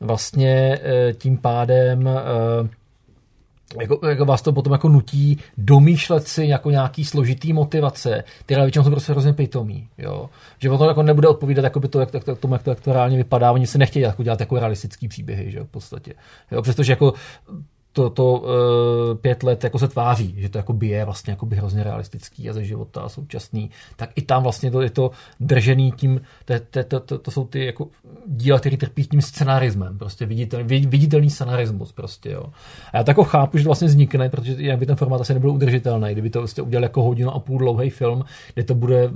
vlastně tím pádem jako, jako vás to potom jako nutí domýšlet si jako nějaký složitý motivace, které většinou jsou prostě hrozně pitomí. Jo? Že to jako nebude odpovídat jako by to, jak, jak, tomu, jak to, jak to reálně vypadá. Oni si nechtějí jako dělat jako realistický příběhy, že jo, v podstatě. Jo? Přestože jako to, to uh, pět let jako se tváří, že to jako by je vlastně jako by hrozně realistický a ze života a současný, tak i tam vlastně to je to držený tím, to, to, to, to, to jsou ty jako díla, které trpí tím scenarismem, prostě viditelný, viditelný scenarismus prostě, jo. A já to jako chápu, že to vlastně vznikne, protože jinak by ten formát asi nebyl udržitelný, kdyby to vlastně udělal jako hodinu a půl dlouhý film, kde to bude,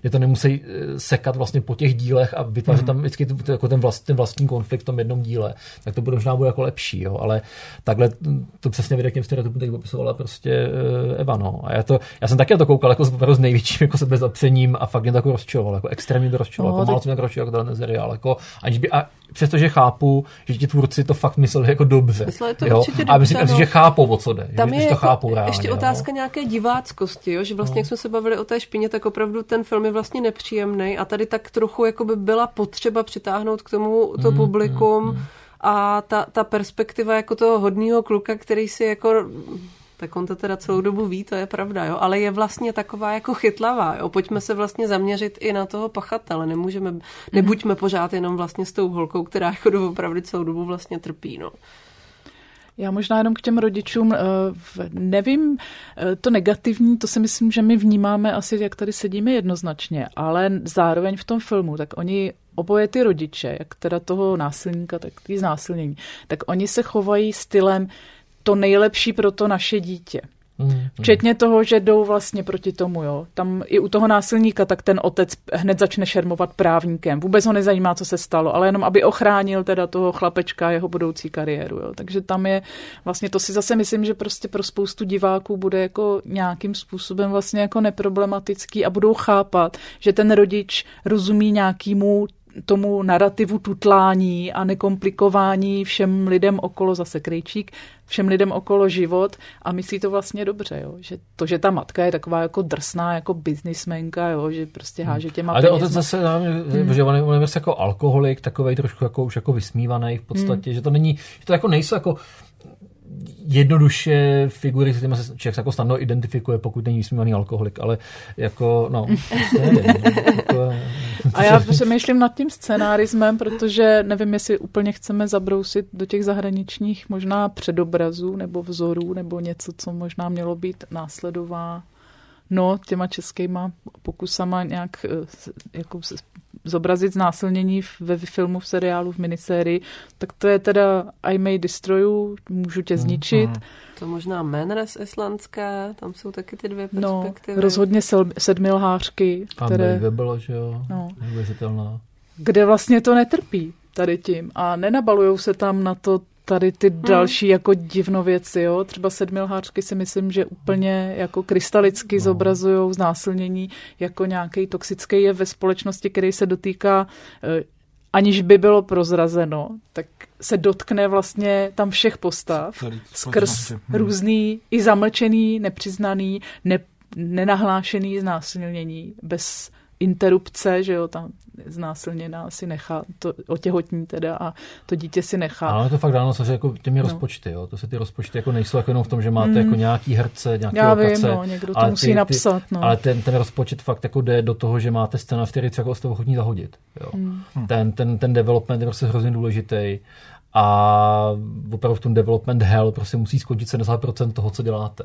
kde to nemusí eh, sekat vlastně po těch dílech a vytvářet mm. tam vždycky to, jako ten, vlast, ten vlastní konflikt v tom jednom díle, tak to bude možná bude jako lepší, jo, ale takhle takhle to přesně vyjde k těm stereotypům, teď popisovala prostě uh, Eva, no. A já, to, já jsem taky na to koukal jako s, s největším jako sebezapřením a fakt mě to jako rozčiloval, jako extrémně to rozčiloval, no, jako málo jsem jako rozčiloval jako ten seriál, jako, aniž by, a přestože chápu, že ti tvůrci to fakt mysleli jako dobře. Mysleli to jo? určitě a myslím, no. že chápou, o co jde. Tam že, je že to jako chápou reálně, ještě otázka jo? nějaké diváckosti, jo? že vlastně, no. jak jsme se bavili o té špině, tak opravdu ten film je vlastně nepříjemný a tady tak trochu jako by byla potřeba přitáhnout k tomu to mm, publikum. Mm, mm a ta, ta perspektiva jako toho hodného kluka, který si jako tak on to teda celou dobu ví, to je pravda, jo, ale je vlastně taková jako chytlavá, jo, pojďme se vlastně zaměřit i na toho pachatele, nemůžeme, mm-hmm. nebuďme pořád jenom vlastně s tou holkou, která jako opravdu celou dobu vlastně trpí, no. Já možná jenom k těm rodičům, eh, nevím, eh, to negativní, to si myslím, že my vnímáme asi, jak tady sedíme jednoznačně, ale zároveň v tom filmu, tak oni oboje ty rodiče, jak teda toho násilníka, tak ty znásilnění, tak oni se chovají stylem to nejlepší pro to naše dítě. Mm, Včetně toho, že jdou vlastně proti tomu, jo. Tam i u toho násilníka, tak ten otec hned začne šermovat právníkem. Vůbec ho nezajímá, co se stalo, ale jenom, aby ochránil teda toho chlapečka jeho budoucí kariéru, jo. Takže tam je vlastně, to si zase myslím, že prostě pro spoustu diváků bude jako nějakým způsobem vlastně jako neproblematický a budou chápat, že ten rodič rozumí nějakýmu tomu narrativu tutlání a nekomplikování všem lidem okolo, zase krejčík, všem lidem okolo život a myslí to vlastně dobře, jo? že to, že ta matka je taková jako drsná, jako biznismenka, jo? že prostě hmm. háže těma Ale otec zase, hmm. že on je, on je jako alkoholik, takový trošku jako už jako vysmívaný v podstatě, hmm. že to není, že to jako nejsou jako jednoduše figury, s kterými se člověk jako snadno identifikuje, pokud není vysmívaný alkoholik, ale jako, no. nevím, jako, a já přemýšlím nad tím scénárismem, protože nevím, jestli úplně chceme zabrousit do těch zahraničních možná předobrazů nebo vzorů, nebo něco, co možná mělo být následová no, těma českýma pokusama nějak eh, jako zobrazit znásilnění ve filmu, v seriálu, v minisérii, tak to je teda I may destroy you, můžu tě zničit. Mm, To možná Menres islandské, tam jsou taky ty dvě no, perspektivy. No, rozhodně sedmilhářky, které... Tam bylo, že jo, no, kde vlastně to netrpí tady tím? A nenabalujou se tam na to tady ty hmm. další jako divnověci, jo. Třeba sedmilhářky si myslím, že úplně jako krystalicky no. zobrazují znásilnění jako nějaký toxický je ve společnosti, který se dotýká eh, aniž by bylo prozrazeno, tak se dotkne vlastně tam všech postav skrz hmm. různý i zamlčený, nepřiznaný, ne, nenahlášený znásilnění bez interrupce, že jo, tam znásilněná si nechá, to otěhotní teda a to dítě si nechá. Ale to fakt dáno se jako těmi no. rozpočty, jo, to se ty rozpočty jako nejsou jako jenom v tom, že máte mm. jako nějaký herce, nějaký Já lokace, vím, no, někdo to musí ty, napsat, no. Ale ten, ten rozpočet fakt jako jde do toho, že máte scéna, v který jako jste ochotní zahodit, jo. Mm. Ten, ten, ten development je prostě hrozně důležitý a opravdu v tom development hell prostě musí skončit 70% toho, co děláte.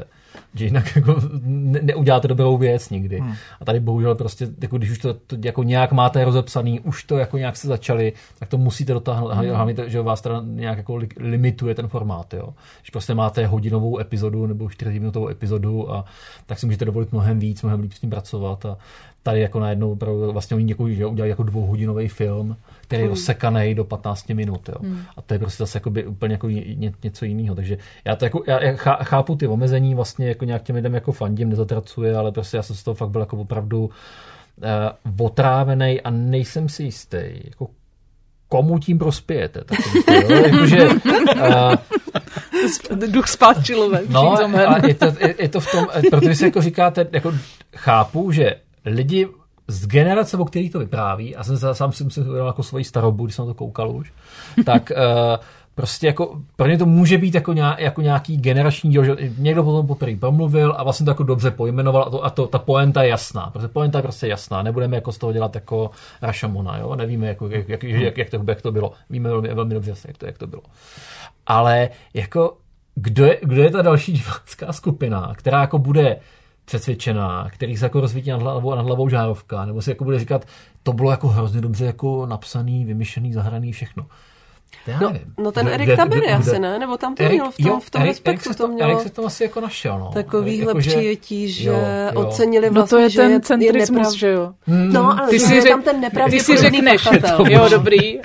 Že jinak jako ne, neuděláte dobrou věc nikdy. Hmm. A tady bohužel prostě, jako když už to, to jako nějak máte rozepsaný, už to jako nějak se začali, tak to musíte dotáhnout. Hmm. Hlavně, to, že vás teda nějak jako limituje ten formát. Jo. Když prostě máte hodinovou epizodu nebo 40 minutovou epizodu, a, tak si můžete dovolit mnohem víc, mnohem líp s tím pracovat. A tady jako najednou vlastně oni někoho, že udělali jako dvouhodinový film, který je hmm. rozsekaný do 15 minut. Jo. Hmm. A to je prostě zase jakoby úplně jako ně, něco jiného. Takže já, to jako, já chápu ty omezení, vlastně jako nějak těm lidem jako fandím, nezatracuje, ale prostě já jsem z toho fakt byl jako opravdu uh, otrávený a nejsem si jistý, jako komu tím prospějete. Tak jo? Jakože, uh, Duch spáčilové. No, a je to, je, je to v tom, eh, protože si jako říkáte, jako chápu, že lidi z generace, o který to vypráví, a jsem se, sám si myslím, jako svoji starobu, když jsem to koukal už, tak uh, prostě jako, pro ně to může být jako, nějak, jako nějaký generační díl, že někdo potom poprvé promluvil a vlastně to jako dobře pojmenoval a, to, a to, ta poenta je jasná. Protože poenta je prostě jasná. Nebudeme jako z toho dělat jako Rašamona, jo? Nevíme, jako, jak, jak, jak, jak, to, jak to bylo. Víme velmi, velmi dobře, jak to, jak to bylo. Ale jako, kdo je, kdo je ta další divácká skupina, která jako bude přesvědčená, který se jako rozsvítí nad hlavou, nad hlavou žárovka, nebo si jako bude říkat, to bylo jako hrozně dobře jako napsaný, vymyšlený, zahraný, všechno. Já no, nevím. no ten Erik Tabery asi ne, nebo tam to Erik, měl v tom, jo, v tom Erik, respektu Erik to mělo. Erik se to asi jako našel, no. Takovýhle jako, přijetí, že, jo, jo. ocenili vlastně, no to je že ten centrismus, že jo. Hmm. No, ale ty si je tam ten Ty si řekneš, jo, dobrý,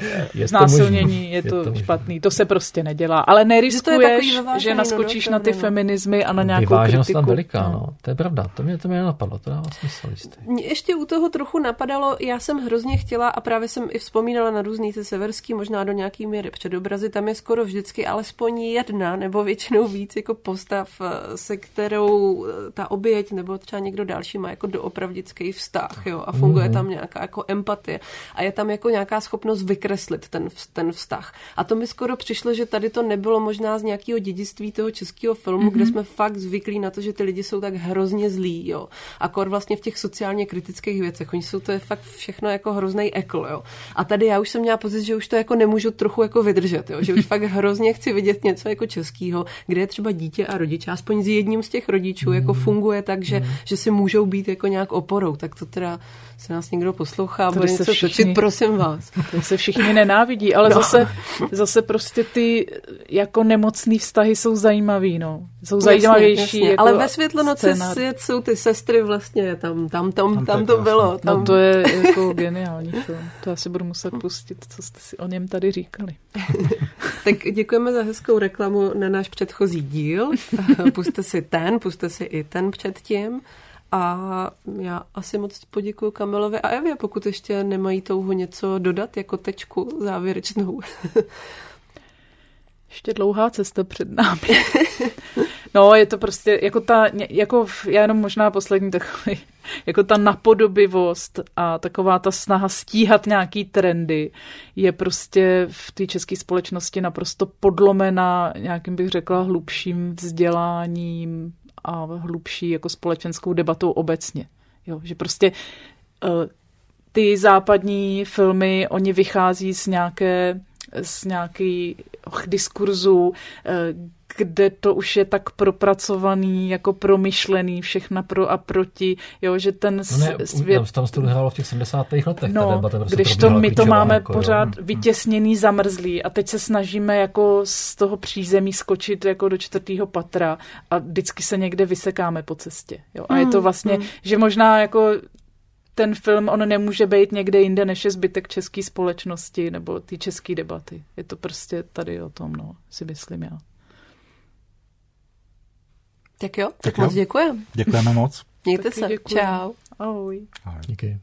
znásilnění, je to, je to špatný, to se prostě nedělá. Ale neriskuješ, že naskočíš na ty feminizmy a na nějakou Vyváženost tam veliká, no. no. To je pravda, to mě to mě napadlo, to dává smysl Mě ještě u toho trochu napadalo, já jsem hrozně chtěla a právě jsem i vzpomínala na různý ty severský, možná do nějaký míry předobrazy, tam je skoro vždycky alespoň jedna nebo většinou víc jako postav, eh, se kterou eh, ta oběť nebo třeba někdo další má jako doopravdický vztah jo, a funguje mm-hmm. tam nějaká jako empatie a je tam jako nějaká schopnost vykreslit ten, ten vztah. A to mi skoro přišlo, že tady to nebylo možná z nějakého dědictví toho českého filmu, mm-hmm. kde jsme fakt zvyklí na to, že ty lidi jsou tak hrozně zlí, jo. A kor vlastně v těch sociálně kritických věcech. Oni jsou to je fakt všechno jako hrozný ekl, jo. A tady já už jsem měla pocit, že už to jako nemůžu trochu jako vydržet, jo. Že už fakt hrozně chci vidět něco jako českého, kde je třeba dítě a rodič, aspoň s jedním z těch rodičů, jako mm. funguje tak, že, mm. že si můžou být jako nějak oporou. Tak to teda se nás někdo poslouchá, bude něco všichni, točit, prosím vás. To se všichni nenávidí, ale no. zase, zase prostě ty jako nemocný vztahy jsou zajímavý, no. jsou zajímavější. Jasně, jasně. Jako Ale ve Světlonoci svět jsou ty sestry vlastně, tam, tam, tam, tam, tam to bylo. Tam. No to je jako geniální film. To asi budu muset pustit, co jste si o něm tady říkali. tak děkujeme za hezkou reklamu na náš předchozí díl. Puste si ten, puste si i ten předtím. A já asi moc poděkuji Kamilovi a Evě, pokud ještě nemají touhu něco dodat jako tečku závěrečnou. Ještě dlouhá cesta před námi. No, je to prostě jako ta, jako já jenom možná poslední takový, jako ta napodobivost a taková ta snaha stíhat nějaký trendy je prostě v té české společnosti naprosto podlomena nějakým bych řekla hlubším vzděláním a hlubší jako společenskou debatou obecně. Jo, že prostě uh, ty západní filmy, oni vychází z nějaké z nějakých diskurzů, eh, kde to už je tak propracovaný, jako promyšlený, všechna pro a proti, jo, že ten no ne, svět... Tam to hrálo v těch 70. letech. No, debata prostě když to my to máme jako, pořád jo. vytěsněný, zamrzlý a teď se snažíme jako z toho přízemí skočit jako do čtvrtého patra a vždycky se někde vysekáme po cestě. Jo. A mm, je to hmm, vlastně, mm. že možná jako ten film, on nemůže být někde jinde, než je zbytek české společnosti nebo ty české debaty. Je to prostě tady o tom, no, si myslím já. Tak jo, tak, tak jo. moc děkujeme. Děkujeme moc. Mějte Taky se. Děkuji. Čau. Ahoj. Ahoj. Díky.